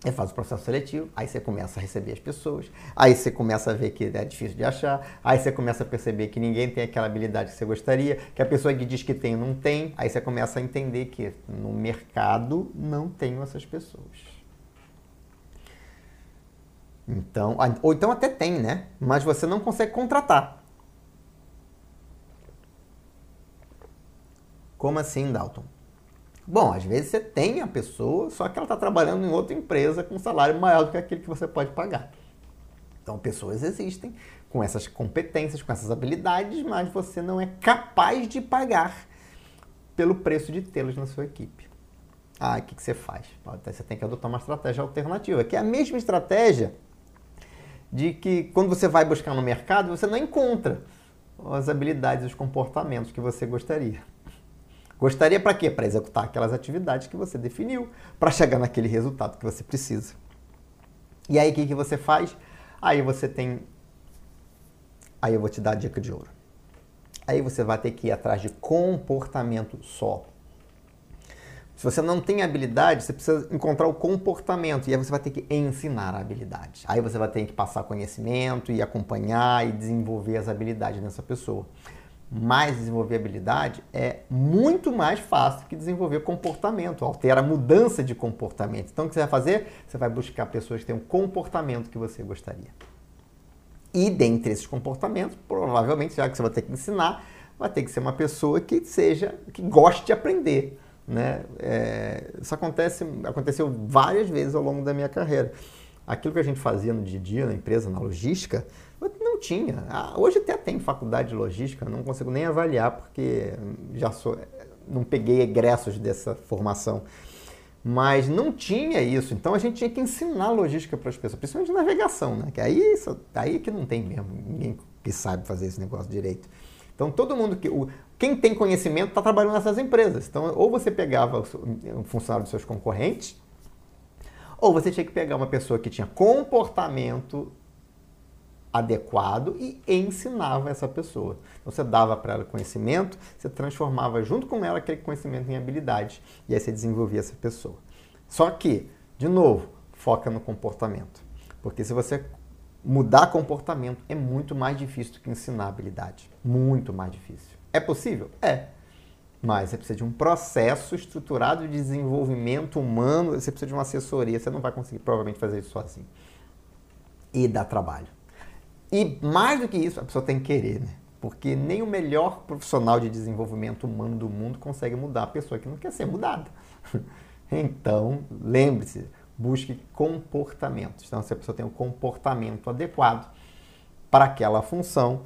Você faz o processo seletivo, aí você começa a receber as pessoas, aí você começa a ver que é difícil de achar, aí você começa a perceber que ninguém tem aquela habilidade que você gostaria, que a pessoa que diz que tem não tem, aí você começa a entender que no mercado não tem essas pessoas. Então, ou então até tem, né? Mas você não consegue contratar. Como assim, Dalton? Bom, às vezes você tem a pessoa, só que ela está trabalhando em outra empresa com um salário maior do que aquele que você pode pagar. Então, pessoas existem com essas competências, com essas habilidades, mas você não é capaz de pagar pelo preço de tê-los na sua equipe. Ah, o que, que você faz? Você tem que adotar uma estratégia alternativa, que é a mesma estratégia de que quando você vai buscar no mercado, você não encontra as habilidades os comportamentos que você gostaria. Gostaria para quê? Para executar aquelas atividades que você definiu, para chegar naquele resultado que você precisa. E aí o que, que você faz? Aí você tem. Aí eu vou te dar a dica de ouro. Aí você vai ter que ir atrás de comportamento só. Se você não tem habilidade, você precisa encontrar o comportamento e aí você vai ter que ensinar a habilidade. Aí você vai ter que passar conhecimento e acompanhar e desenvolver as habilidades nessa pessoa. Mas desenvolver habilidade é muito mais fácil que desenvolver comportamento, alterar a mudança de comportamento. Então o que você vai fazer? Você vai buscar pessoas que tenham o comportamento que você gostaria. E dentre esses comportamentos, provavelmente, já que você vai ter que ensinar, vai ter que ser uma pessoa que seja, que goste de aprender né? É, isso acontece, aconteceu várias vezes ao longo da minha carreira. Aquilo que a gente fazia no dia a dia na empresa, na logística, não tinha. Ah, hoje até tem faculdade de logística, não consigo nem avaliar porque já sou, não peguei egressos dessa formação. Mas não tinha isso, então a gente tinha que ensinar logística para as pessoas, principalmente navegação, né? Que aí, isso, aí que não tem mesmo ninguém que sabe fazer esse negócio direito. Então todo mundo que. O, quem tem conhecimento está trabalhando nessas empresas. Então, ou você pegava um funcionário dos seus concorrentes, ou você tinha que pegar uma pessoa que tinha comportamento adequado e ensinava essa pessoa. Então, você dava para ela conhecimento, você transformava junto com ela aquele conhecimento em habilidade e aí você desenvolvia essa pessoa. Só que, de novo, foca no comportamento. Porque se você mudar comportamento é muito mais difícil do que ensinar habilidade. Muito mais difícil. É possível? É. Mas você precisa de um processo estruturado de desenvolvimento humano, você precisa de uma assessoria, você não vai conseguir provavelmente fazer isso sozinho. E dá trabalho. E mais do que isso, a pessoa tem que querer, né? Porque nem o melhor profissional de desenvolvimento humano do mundo consegue mudar a pessoa que não quer ser mudada. Então, lembre-se, busque comportamentos. Então, se a pessoa tem um comportamento adequado para aquela função,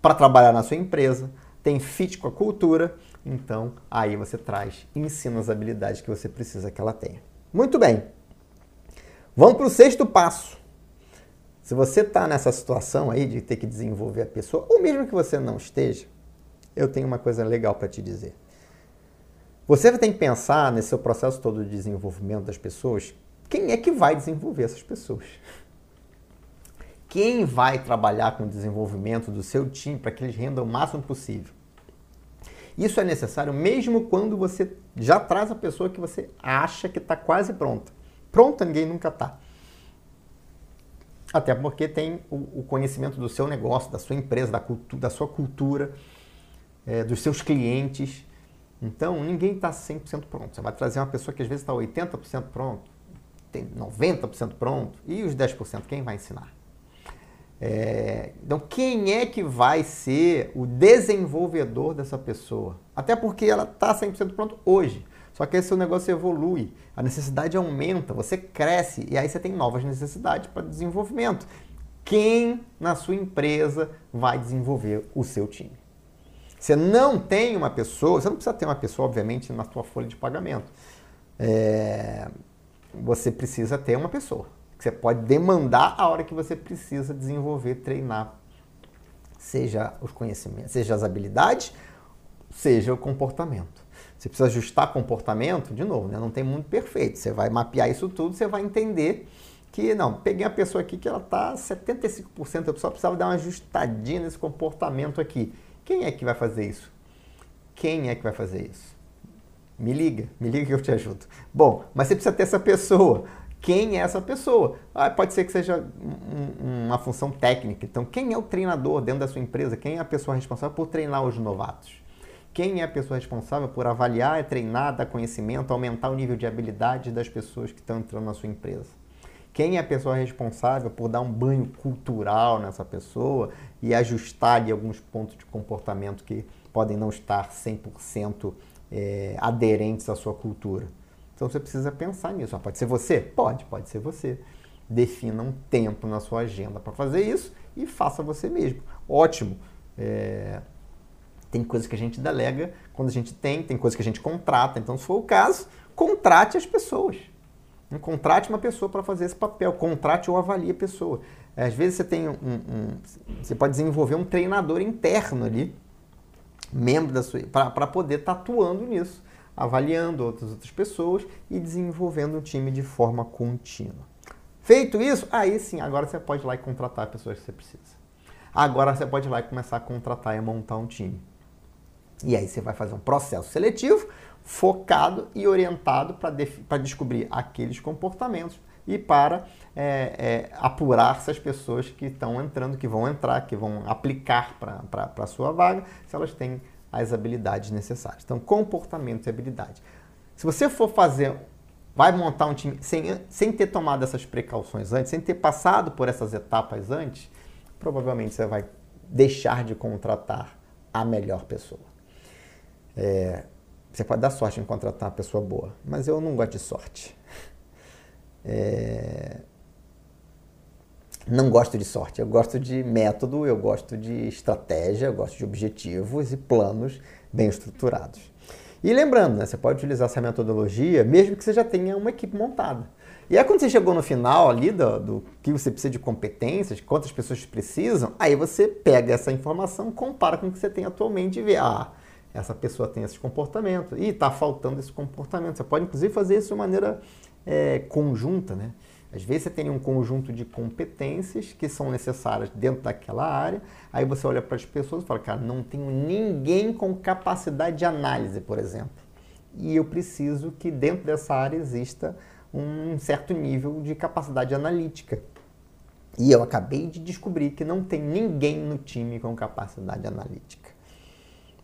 para trabalhar na sua empresa, tem fit com a cultura, então aí você traz, ensina as habilidades que você precisa que ela tenha. Muito bem. Vamos para o sexto passo. Se você está nessa situação aí de ter que desenvolver a pessoa, ou mesmo que você não esteja, eu tenho uma coisa legal para te dizer. Você tem que pensar nesse seu processo todo de desenvolvimento das pessoas, quem é que vai desenvolver essas pessoas? Quem vai trabalhar com o desenvolvimento do seu time para que eles rendam o máximo possível? Isso é necessário mesmo quando você já traz a pessoa que você acha que está quase pronta. Pronta ninguém nunca está. Até porque tem o, conhecimento do seu negócio, da sua empresa, da, cultu da sua cultura, é, dos seus clientes. Então, ninguém está 100% pronto. Você vai trazer uma pessoa que às vezes está 80% pronto, tem 90% pronto, e os 10% quem vai ensinar? É, então, quem é que vai ser o desenvolvedor dessa pessoa? Até porque ela está 100% pronto hoje. Só que esse seu negócio evolui, a necessidade aumenta, você cresce e aí você tem novas necessidades para desenvolvimento. Quem na sua empresa vai desenvolver o seu time? Você não tem uma pessoa, você não precisa ter uma pessoa, obviamente, na sua folha de pagamento. É, você precisa ter uma pessoa que você pode demandar a hora que você precisa desenvolver, treinar, seja os conhecimentos, seja as habilidades, seja o comportamento. Você precisa ajustar comportamento, de novo, né? não tem mundo perfeito. Você vai mapear isso tudo, você vai entender que, não, peguei a pessoa aqui que ela está 75%, a pessoa precisava dar uma ajustadinha nesse comportamento aqui. Quem é que vai fazer isso? Quem é que vai fazer isso? Me liga, me liga que eu te ajudo. Bom, mas você precisa ter essa pessoa. Quem é essa pessoa? Ah, pode ser que seja um, uma função técnica. Então, quem é o treinador dentro da sua empresa? Quem é a pessoa responsável por treinar os novatos? Quem é a pessoa responsável por avaliar, treinar, dar conhecimento, aumentar o nível de habilidade das pessoas que estão entrando na sua empresa? Quem é a pessoa responsável por dar um banho cultural nessa pessoa e ajustar ali alguns pontos de comportamento que podem não estar 100% é, aderentes à sua cultura? Então você precisa pensar nisso. Ah, pode ser você? Pode, pode ser você. Defina um tempo na sua agenda para fazer isso e faça você mesmo. Ótimo. É... Tem coisas que a gente delega quando a gente tem, tem coisas que a gente contrata. Então, se for o caso, contrate as pessoas. Contrate uma pessoa para fazer esse papel, contrate ou avalie a pessoa. Às vezes você tem um, um você pode desenvolver um treinador interno ali, membro da sua, para poder estar tá atuando nisso, avaliando outras outras pessoas e desenvolvendo um time de forma contínua. Feito isso, aí sim, agora você pode ir lá e contratar as pessoas que você precisa. Agora você pode ir lá e começar a contratar e montar um time. E aí você vai fazer um processo seletivo focado e orientado para descobrir aqueles comportamentos e para é, é, apurar se as pessoas que estão entrando, que vão entrar, que vão aplicar para a sua vaga, se elas têm as habilidades necessárias. Então, comportamento e habilidade. Se você for fazer, vai montar um time sem, sem ter tomado essas precauções antes, sem ter passado por essas etapas antes, provavelmente você vai deixar de contratar a melhor pessoa. É, você pode dar sorte em contratar uma pessoa boa, mas eu não gosto de sorte. É... Não gosto de sorte, eu gosto de método, eu gosto de estratégia, eu gosto de objetivos e planos bem estruturados. E lembrando, né, você pode utilizar essa metodologia mesmo que você já tenha uma equipe montada. E aí quando você chegou no final ali do, do que você precisa de competências, quantas pessoas precisam, aí você pega essa informação, compara com o que você tem atualmente e vê, ah, essa pessoa tem esse comportamento e está faltando esse comportamento. Você pode, inclusive, fazer isso de maneira é, conjunta, né? Às vezes você tem um conjunto de competências que são necessárias dentro daquela área, aí você olha para as pessoas e fala, cara, não tenho ninguém com capacidade de análise, por exemplo. E eu preciso que dentro dessa área exista um certo nível de capacidade analítica. E eu acabei de descobrir que não tem ninguém no time com capacidade analítica.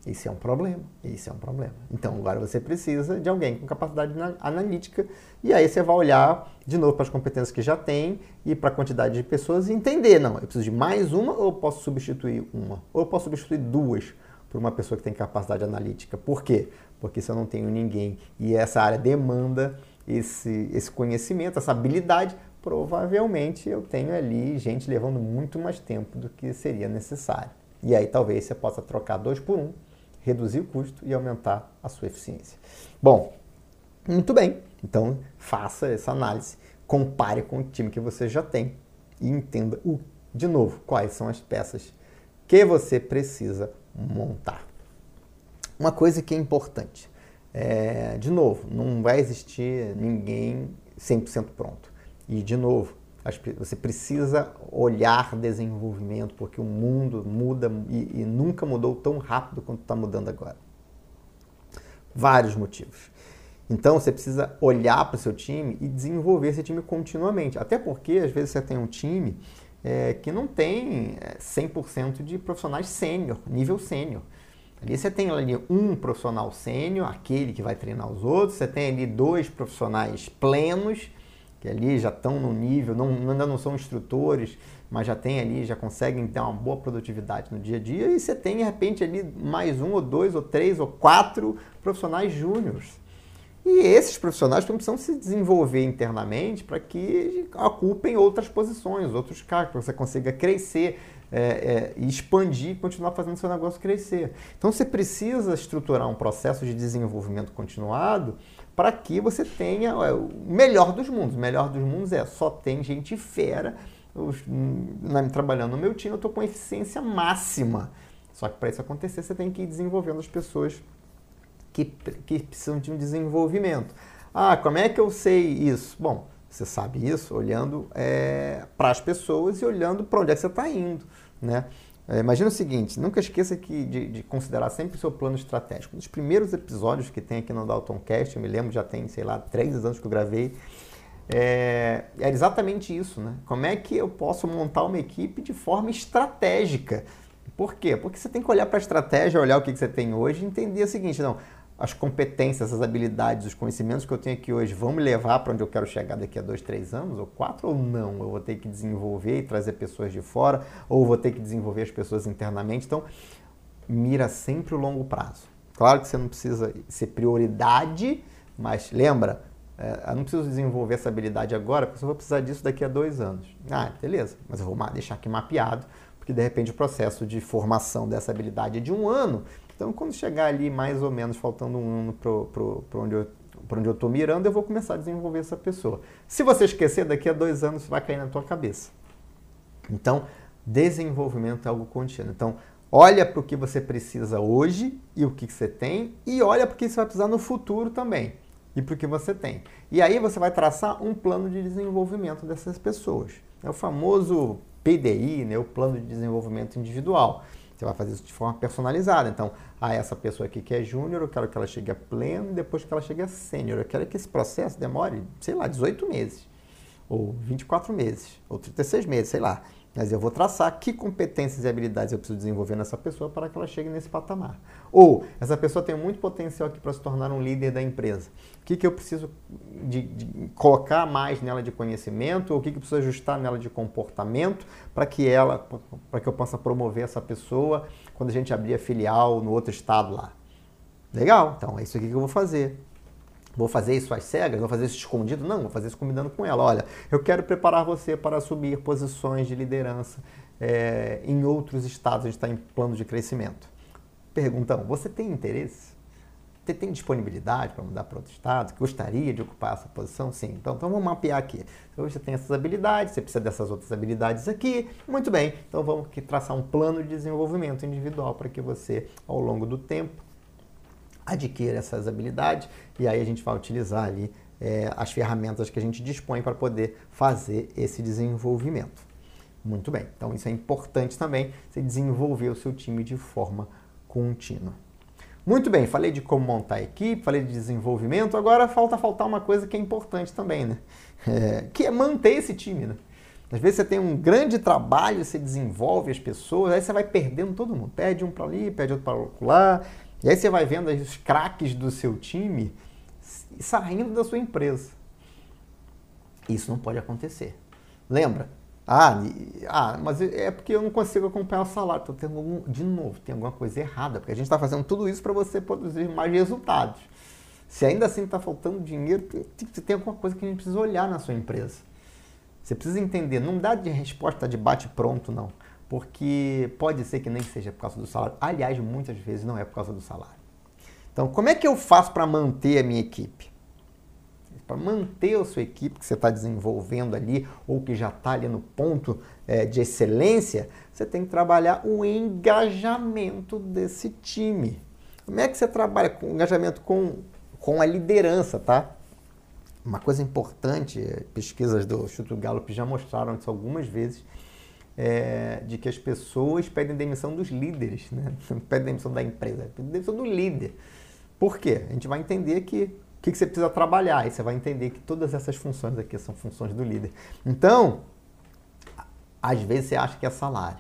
Isso é um problema, isso é um problema. Então agora você precisa de alguém com capacidade analítica e aí você vai olhar de novo para as competências que já tem e para a quantidade de pessoas e entender, não, eu preciso de mais uma ou eu posso substituir uma? Ou eu posso substituir duas por uma pessoa que tem capacidade analítica. Por quê? Porque se eu não tenho ninguém e essa área demanda esse, esse conhecimento, essa habilidade, provavelmente eu tenho ali gente levando muito mais tempo do que seria necessário. E aí talvez você possa trocar dois por um reduzir o custo e aumentar a sua eficiência. Bom, muito bem. Então, faça essa análise, compare com o time que você já tem e entenda, o, de novo, quais são as peças que você precisa montar. Uma coisa que é importante, é, de novo, não vai existir ninguém 100% pronto. E, de novo, você precisa olhar desenvolvimento, porque o mundo muda e, e nunca mudou tão rápido quanto está mudando agora. Vários motivos. Então você precisa olhar para o seu time e desenvolver esse time continuamente. Até porque às vezes você tem um time é, que não tem 100% é, de profissionais sênior, nível sênior. Ali você tem ali um profissional sênior, aquele que vai treinar os outros, você tem ali dois profissionais plenos que ali já estão no nível, não, ainda não são instrutores, mas já tem ali, já conseguem ter uma boa produtividade no dia a dia, e você tem de repente ali mais um ou dois ou três ou quatro profissionais júniores. E esses profissionais precisam se desenvolver internamente para que ocupem outras posições, outros cargos, para que você consiga crescer é, é, expandir e continuar fazendo seu negócio crescer. Então você precisa estruturar um processo de desenvolvimento continuado para que você tenha é, o melhor dos mundos. O melhor dos mundos é só tem gente fera os, na, trabalhando no meu time, eu estou com eficiência máxima. Só que para isso acontecer, você tem que ir desenvolvendo as pessoas que, que precisam de um desenvolvimento. Ah, como é que eu sei isso? Bom, você sabe isso olhando é, para as pessoas e olhando para onde é que você está indo. Né? É, imagina o seguinte, nunca esqueça que, de, de, considerar sempre o seu plano estratégico. Um dos primeiros episódios que tem aqui no Dalton Cast, eu me lembro, já tem, sei lá, três anos que eu gravei, é, é exatamente isso. Né? Como é que eu posso montar uma equipe de forma estratégica? Por quê? Porque você tem que olhar para a estratégia, olhar o que, que você tem hoje e entender o seguinte, não, as competências, as habilidades, os conhecimentos que eu tenho aqui hoje vão me levar para onde eu quero chegar daqui a dois, três anos, ou quatro, ou não? Eu vou ter que desenvolver e trazer pessoas de fora, ou vou ter que desenvolver as pessoas internamente. Então, mira sempre o longo prazo. Claro que você não precisa ser prioridade, mas lembra, é, eu não preciso desenvolver essa habilidade agora, porque eu vou precisar disso daqui a dois anos. Ah, beleza, mas eu vou deixar aqui mapeado, porque de repente o processo de formação dessa habilidade é de um ano então, quando chegar ali mais ou menos faltando um ano para onde eu para onde eu estou mirando, eu vou começar a desenvolver essa pessoa. Se você esquecer, daqui a dois anos vai cair na tua cabeça. Então, desenvolvimento é algo contínuo. Então, olha para o que você precisa hoje e o que você tem, e olha para o que você vai precisar no futuro também e para o que você tem. E aí você vai traçar um plano de desenvolvimento dessas pessoas. É o famoso PDI, né, o plano de desenvolvimento individual. Você vai fazer isso de forma personalizada. Então, ah, essa pessoa aqui que é júnior, eu quero que ela chegue a pleno e depois que ela chegue a sênior. Eu quero que esse processo demore, sei lá, 18 meses, ou 24 meses, ou 36 meses, sei lá. Mas eu vou traçar que competências e habilidades eu preciso desenvolver nessa pessoa para que ela chegue nesse patamar. Ou, essa pessoa tem muito potencial aqui para se tornar um líder da empresa. O que, que eu preciso de, de colocar mais nela de conhecimento? O que, que eu preciso ajustar nela de comportamento para que ela, para que eu possa promover essa pessoa quando a gente abrir a filial no outro estado lá? Legal, então é isso aqui que eu vou fazer. Vou fazer isso às cegas? Vou fazer isso escondido? Não, vou fazer isso combinando com ela. Olha, eu quero preparar você para assumir posições de liderança é, em outros estados. A gente está em plano de crescimento. Perguntão, você tem interesse? Você tem disponibilidade para mudar para outro estado? Gostaria de ocupar essa posição? Sim. Então, então vamos mapear aqui. Então, você tem essas habilidades, você precisa dessas outras habilidades aqui. Muito bem. Então vamos aqui traçar um plano de desenvolvimento individual para que você, ao longo do tempo, adquira essas habilidades e aí a gente vai utilizar ali é, as ferramentas que a gente dispõe para poder fazer esse desenvolvimento. Muito bem, então isso é importante também, você desenvolver o seu time de forma contínua. Muito bem, falei de como montar a equipe, falei de desenvolvimento, agora falta faltar uma coisa que é importante também, né? É, que é manter esse time, né? Às vezes você tem um grande trabalho, você desenvolve as pessoas, aí você vai perdendo todo mundo. Perde um para ali, perde outro para lá, e aí você vai vendo os craques do seu time saindo da sua empresa. Isso não pode acontecer. Lembra? Ah, ah, mas é porque eu não consigo acompanhar o salário. Tô tendo algum, de novo, tem alguma coisa errada, porque a gente está fazendo tudo isso para você produzir mais resultados. Se ainda assim está faltando dinheiro, tem, tem alguma coisa que a gente precisa olhar na sua empresa. Você precisa entender, não dá de resposta de bate pronto, não porque pode ser que nem seja por causa do salário. Aliás, muitas vezes não é por causa do salário. Então, como é que eu faço para manter a minha equipe? Para manter a sua equipe que você está desenvolvendo ali, ou que já está ali no ponto é, de excelência, você tem que trabalhar o engajamento desse time. Como é que você trabalha com engajamento com, com a liderança, tá? Uma coisa importante, pesquisas do Instituto Gallup já mostraram isso algumas vezes, é, de que as pessoas pedem demissão dos líderes, né? não pedem demissão da empresa, pedem demissão do líder. Por quê? A gente vai entender que que, que você precisa trabalhar, e você vai entender que todas essas funções aqui são funções do líder. Então, às vezes você acha que é salário.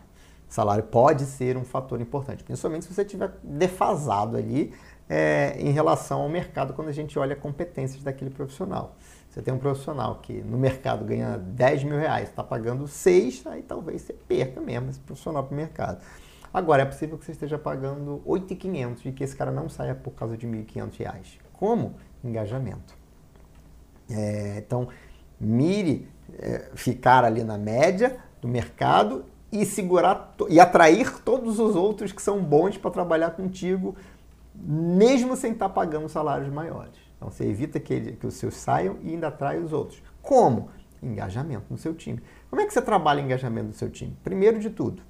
Salário pode ser um fator importante, principalmente se você estiver defasado ali é, em relação ao mercado quando a gente olha competências daquele profissional. Você tem um profissional que no mercado ganha 10 mil reais, está pagando 6, aí talvez você perca mesmo esse profissional para o mercado. Agora, é possível que você esteja pagando 8,500 e que esse cara não saia por causa de 1.500 reais. Como? Engajamento. É, então, mire é, ficar ali na média do mercado e segurar e atrair todos os outros que são bons para trabalhar contigo, mesmo sem estar tá pagando salários maiores. Então você evita que, ele, que os seus saiam e ainda atrai os outros. Como? Engajamento no seu time. Como é que você trabalha engajamento no seu time? Primeiro de tudo,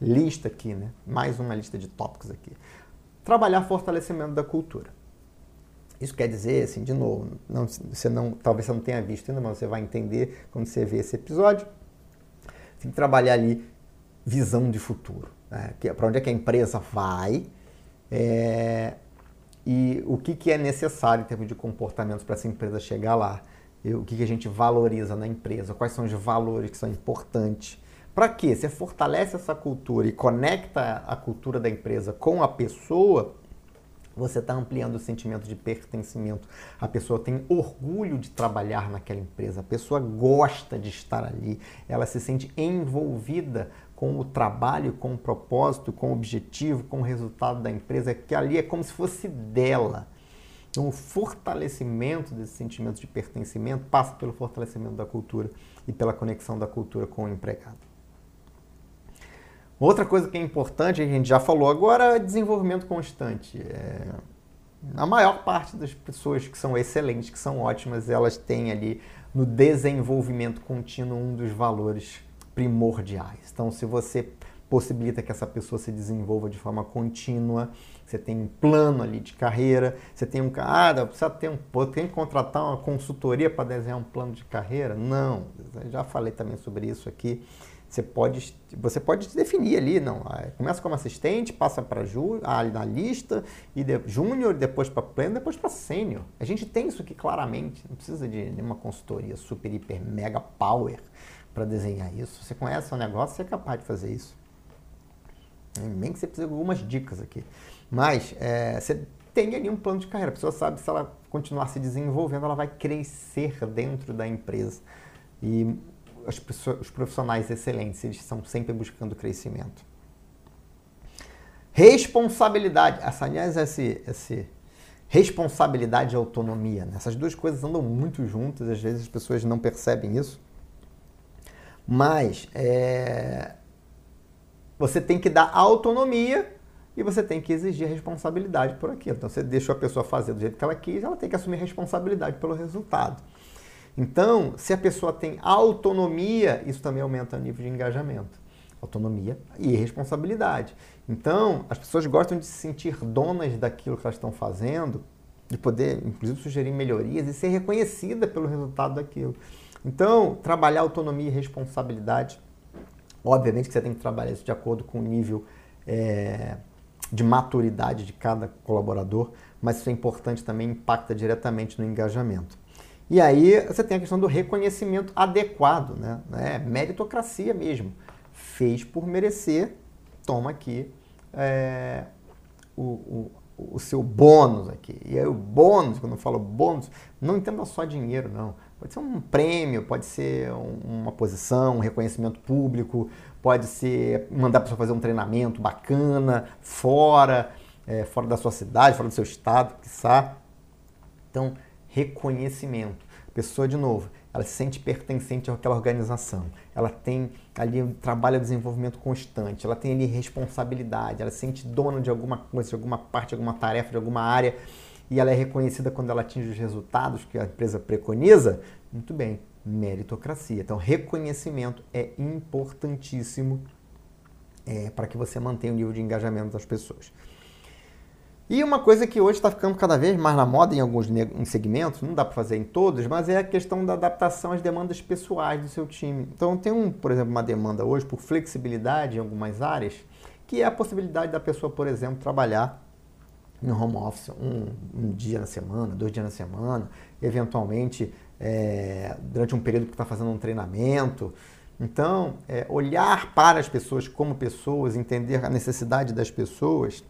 lista aqui, né? Mais uma lista de tópicos aqui. Trabalhar fortalecimento da cultura. Isso quer dizer, assim, de novo, não, você não, talvez você não tenha visto ainda, mas você vai entender quando você ver esse episódio. Tem que trabalhar ali visão de futuro. Né? É Para onde é que a empresa vai é, e o que, que é necessário em termos de comportamentos para essa empresa chegar lá. E o que, que a gente valoriza na empresa, quais são os valores que são importantes. Para quê? Você fortalece essa cultura e conecta a cultura da empresa com a pessoa, você está ampliando o sentimento de pertencimento. A pessoa tem orgulho de trabalhar naquela empresa, a pessoa gosta de estar ali, ela se sente envolvida com o trabalho, com o propósito, com o objetivo, com o resultado da empresa, que ali é como se fosse dela. Então, o fortalecimento desse sentimento de pertencimento passa pelo fortalecimento da cultura e pela conexão da cultura com o empregado. Outra coisa que é importante, a gente já falou agora, é desenvolvimento constante. É... A maior parte das pessoas que são excelentes, que são ótimas, elas têm ali no desenvolvimento contínuo um dos valores primordiais. Então, se você possibilita que essa pessoa se desenvolva de forma contínua, você tem um plano ali de carreira, você tem um cara, ah, precisa ter um, tem que contratar uma consultoria para desenhar um plano de carreira? Não, eu já falei também sobre isso aqui. Você pode, você pode definir ali, não. Começa como assistente, passa para na lista, e de, júnior, depois para pleno, depois para sênior. A gente tem isso aqui claramente. Não precisa de nenhuma consultoria super, hiper, mega power para desenhar isso. Você conhece o negócio, você é capaz de fazer isso. Nem que você precise de algumas dicas aqui. Mas é, você tem ali um plano de carreira. A pessoa sabe se ela continuar se desenvolvendo, ela vai crescer dentro da empresa. E as pessoas, os profissionais excelentes, eles estão sempre buscando crescimento. Responsabilidade. Essa, aliás, esse, esse responsabilidade e autonomia. Né? Essas duas coisas andam muito juntas, às vezes as pessoas não percebem isso. Mas é, você tem que dar autonomia e você tem que exigir responsabilidade por aquilo. Então você deixa a pessoa fazer do jeito que ela quis, ela tem que assumir responsabilidade pelo resultado. Então, se a pessoa tem autonomia, isso também aumenta o nível de engajamento. Autonomia e responsabilidade. Então, as pessoas gostam de se sentir donas daquilo que elas estão fazendo, de poder, inclusive, sugerir melhorias e ser reconhecida pelo resultado daquilo. Então, trabalhar autonomia e responsabilidade, obviamente que você tem que trabalhar isso de acordo com o nível é, de maturidade de cada colaborador, mas isso é importante também, impacta diretamente no engajamento. E aí você tem a questão do reconhecimento adequado, né? É meritocracia mesmo. Fez por merecer, toma aqui é, o, o, o, seu bônus aqui. E aí o bônus, quando eu falo bônus, não entenda só dinheiro, não. Pode ser um prêmio, pode ser uma posição, um reconhecimento público, pode ser mandar a pessoa fazer um treinamento bacana, fora, é, fora da sua cidade, fora do seu estado, quiçá. Então, reconhecimento. A pessoa, de novo, ela se sente pertencente àquela organização. Ela tem ali um trabalho de desenvolvimento constante, ela tem ali responsabilidade, ela se sente dona de alguma coisa, de alguma parte, de alguma tarefa, de alguma área, e ela é reconhecida quando ela atinge os resultados que a empresa preconiza. Muito bem, meritocracia. Então, reconhecimento é importantíssimo é, para que você mantenha o nível de engajamento das pessoas. E uma coisa que hoje está ficando cada vez mais na moda em alguns em segmentos, não dá para fazer em todos, mas é a questão da adaptação às demandas pessoais do seu time. Então tem um, por exemplo, uma demanda hoje por flexibilidade em algumas áreas, que é a possibilidade da pessoa, por exemplo, trabalhar no home office um, um dia na semana, dois dias na semana, eventualmente é, durante um período que está fazendo um treinamento. Então, é, olhar para as pessoas como pessoas, entender a necessidade das pessoas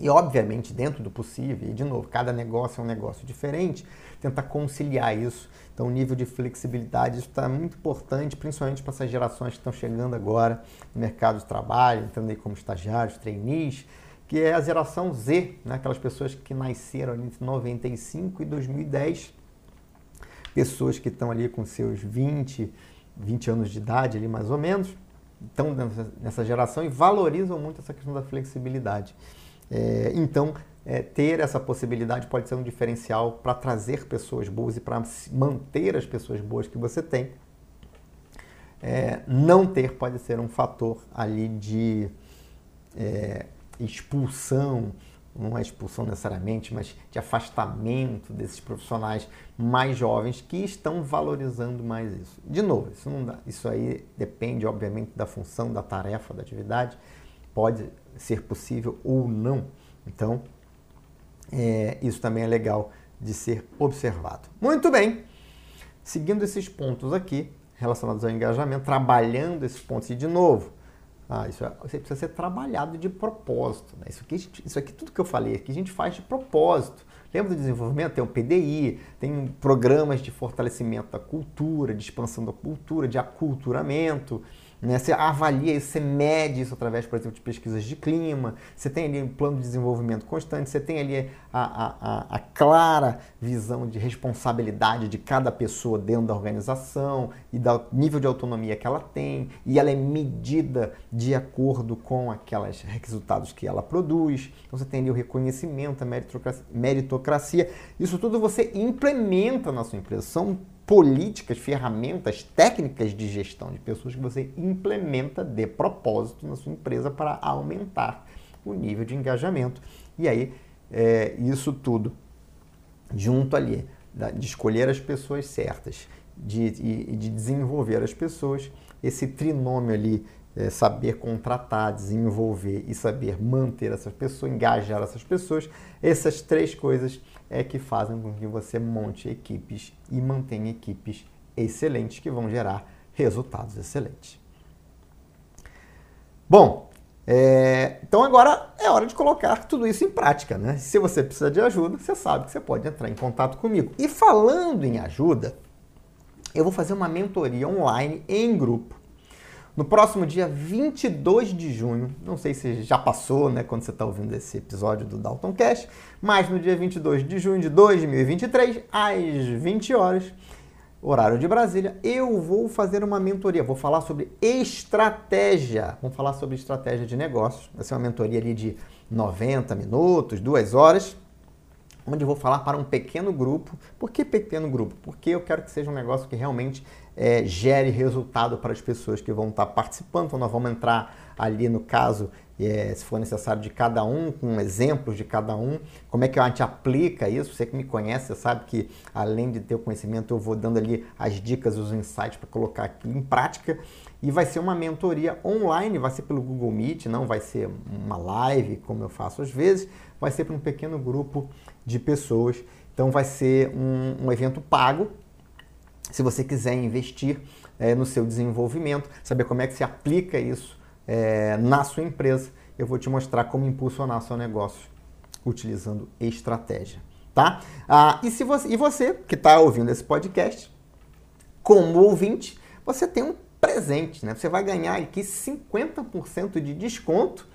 e, obviamente, dentro do possível, e de novo, cada negócio é um negócio diferente, tentar conciliar isso. Então, o nível de flexibilidade está muito importante, principalmente para essas gerações que estão chegando agora no mercado de trabalho, entrando aí como estagiários, trainees, que é a geração Z, né? aquelas pessoas que nasceram entre 95 e 2010, pessoas que estão ali com seus 20, 20 anos de idade ali mais ou menos, estão nessa geração e valorizam muito essa questão da flexibilidade. É, então, é, ter essa possibilidade pode ser um diferencial para trazer pessoas boas e para manter as pessoas boas que você tem. É, não ter pode ser um fator ali de é, expulsão, não é expulsão necessariamente, mas de afastamento desses profissionais mais jovens que estão valorizando mais isso. De novo, isso, não dá, isso aí depende, obviamente, da função, da tarefa, da atividade, pode ser possível ou não. Então, é, isso também é legal de ser observado. Muito bem, seguindo esses pontos aqui relacionados ao engajamento, trabalhando esses pontos e de novo, ah, isso é, você precisa ser trabalhado de propósito. Né? Isso, aqui, isso aqui, tudo que eu falei aqui, a gente faz de propósito. Lembra do desenvolvimento? Tem o PDI, tem programas de fortalecimento da cultura, de expansão da cultura, de aculturamento. Né? Você avalia isso, você mede isso através, por exemplo, de pesquisas de clima, você tem ali um plano de desenvolvimento constante, você tem ali a, a, a clara visão de responsabilidade de cada pessoa dentro da organização e do nível de autonomia que ela tem, e ela é medida de acordo com aqueles resultados que ela produz. Então você tem ali o reconhecimento, a meritocracia, meritocracia. Isso tudo você implementa na sua empresa. São políticas, ferramentas, técnicas de gestão de pessoas que você implementa de propósito na sua empresa para aumentar o nível de engajamento. E aí, é, isso tudo junto ali, de escolher as pessoas certas, de, de, de desenvolver as pessoas, esse trinômio ali, é, saber contratar, desenvolver e saber manter essas pessoas, engajar essas pessoas, essas três coisas é que fazem com que você monte equipes e mantenha equipes excelentes que vão gerar resultados excelentes. Bom, é, então agora é hora de colocar tudo isso em prática, né? Se você precisa de ajuda, você sabe que você pode entrar em contato comigo. E falando em ajuda, eu vou fazer uma mentoria online em grupo no próximo dia 22 de junho, não sei se já passou, né, quando você está ouvindo esse episódio do Dalton Cash, mas no dia 22 de junho de 2023, às 20 horas, horário de Brasília, eu vou fazer uma mentoria, vou falar sobre estratégia, vamos falar sobre estratégia de negócios, vai ser uma mentoria ali de 90 minutos, duas horas, onde eu vou falar para um pequeno grupo. Por que pequeno grupo? Porque eu quero que seja um negócio que realmente é, gere resultado para as pessoas que vão estar participando. Então, nós vamos entrar ali no caso, é, se for necessário, de cada um, com exemplos de cada um, como é que a gente aplica isso. Você que me conhece, você sabe que além de ter o conhecimento, eu vou dando ali as dicas, os insights para colocar aqui em prática. E vai ser uma mentoria online, vai ser pelo Google Meet, não vai ser uma live, como eu faço às vezes, vai ser para um pequeno grupo de pessoas. Então vai ser um, um evento pago, se você quiser investir é, no seu desenvolvimento, saber como é que se aplica isso é, na sua empresa, eu vou te mostrar como impulsionar seu negócio utilizando estratégia, tá? Ah, e, se você, e você que está ouvindo esse podcast, como ouvinte, você tem um presente, né? Você vai ganhar aqui 50% de desconto.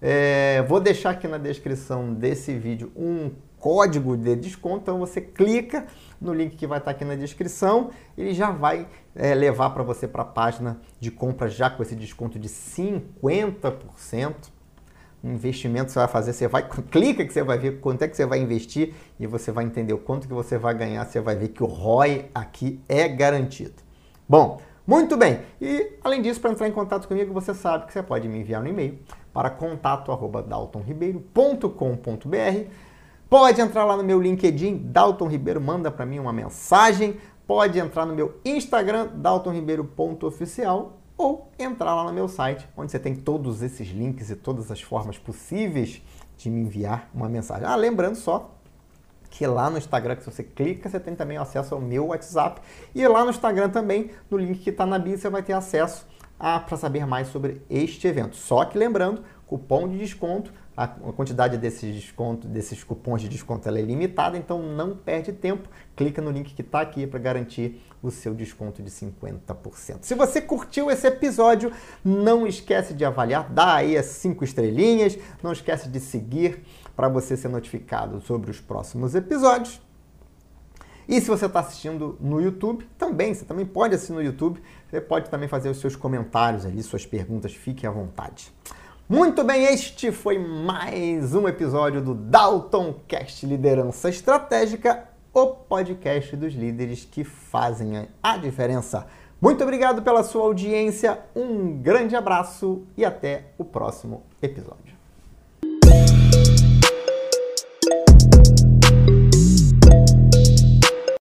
É, vou deixar aqui na descrição desse vídeo um código de desconto, então você clica no link que vai estar aqui na descrição, ele já vai é, levar para você para a página de compra já com esse desconto de 50%. Um investimento que você vai fazer, você vai clica que você vai ver quanto é que você vai investir e você vai entender o quanto que você vai ganhar, você vai ver que o ROI aqui é garantido. Bom, muito bem. E além disso, para entrar em contato comigo, você sabe que você pode me enviar um e-mail para contato@daltonribeiro.com.br Pode entrar lá no meu LinkedIn, Dalton Ribeiro, manda para mim uma mensagem. Pode entrar no meu Instagram, daltonribeiro.oficial, ou entrar lá no meu site, onde você tem todos esses links e todas as formas possíveis de me enviar uma mensagem. Ah, lembrando só que lá no Instagram, que se você clica, você tem também acesso ao meu WhatsApp. E lá no Instagram também, no link que está na bio, você vai ter acesso para saber mais sobre este evento. Só que lembrando, cupom de desconto. A quantidade desses, desconto, desses cupons de desconto é limitada, então não perde tempo. Clica no link que está aqui para garantir o seu desconto de 50%. Se você curtiu esse episódio, não esquece de avaliar, dá aí as 5 estrelinhas, não esquece de seguir para você ser notificado sobre os próximos episódios. E se você está assistindo no YouTube, também, você também pode assistir no YouTube, você pode também fazer os seus comentários ali, suas perguntas, fique à vontade. Muito bem, este foi mais um episódio do Dalton Cast Liderança Estratégica, o podcast dos líderes que fazem a diferença. Muito obrigado pela sua audiência, um grande abraço e até o próximo episódio.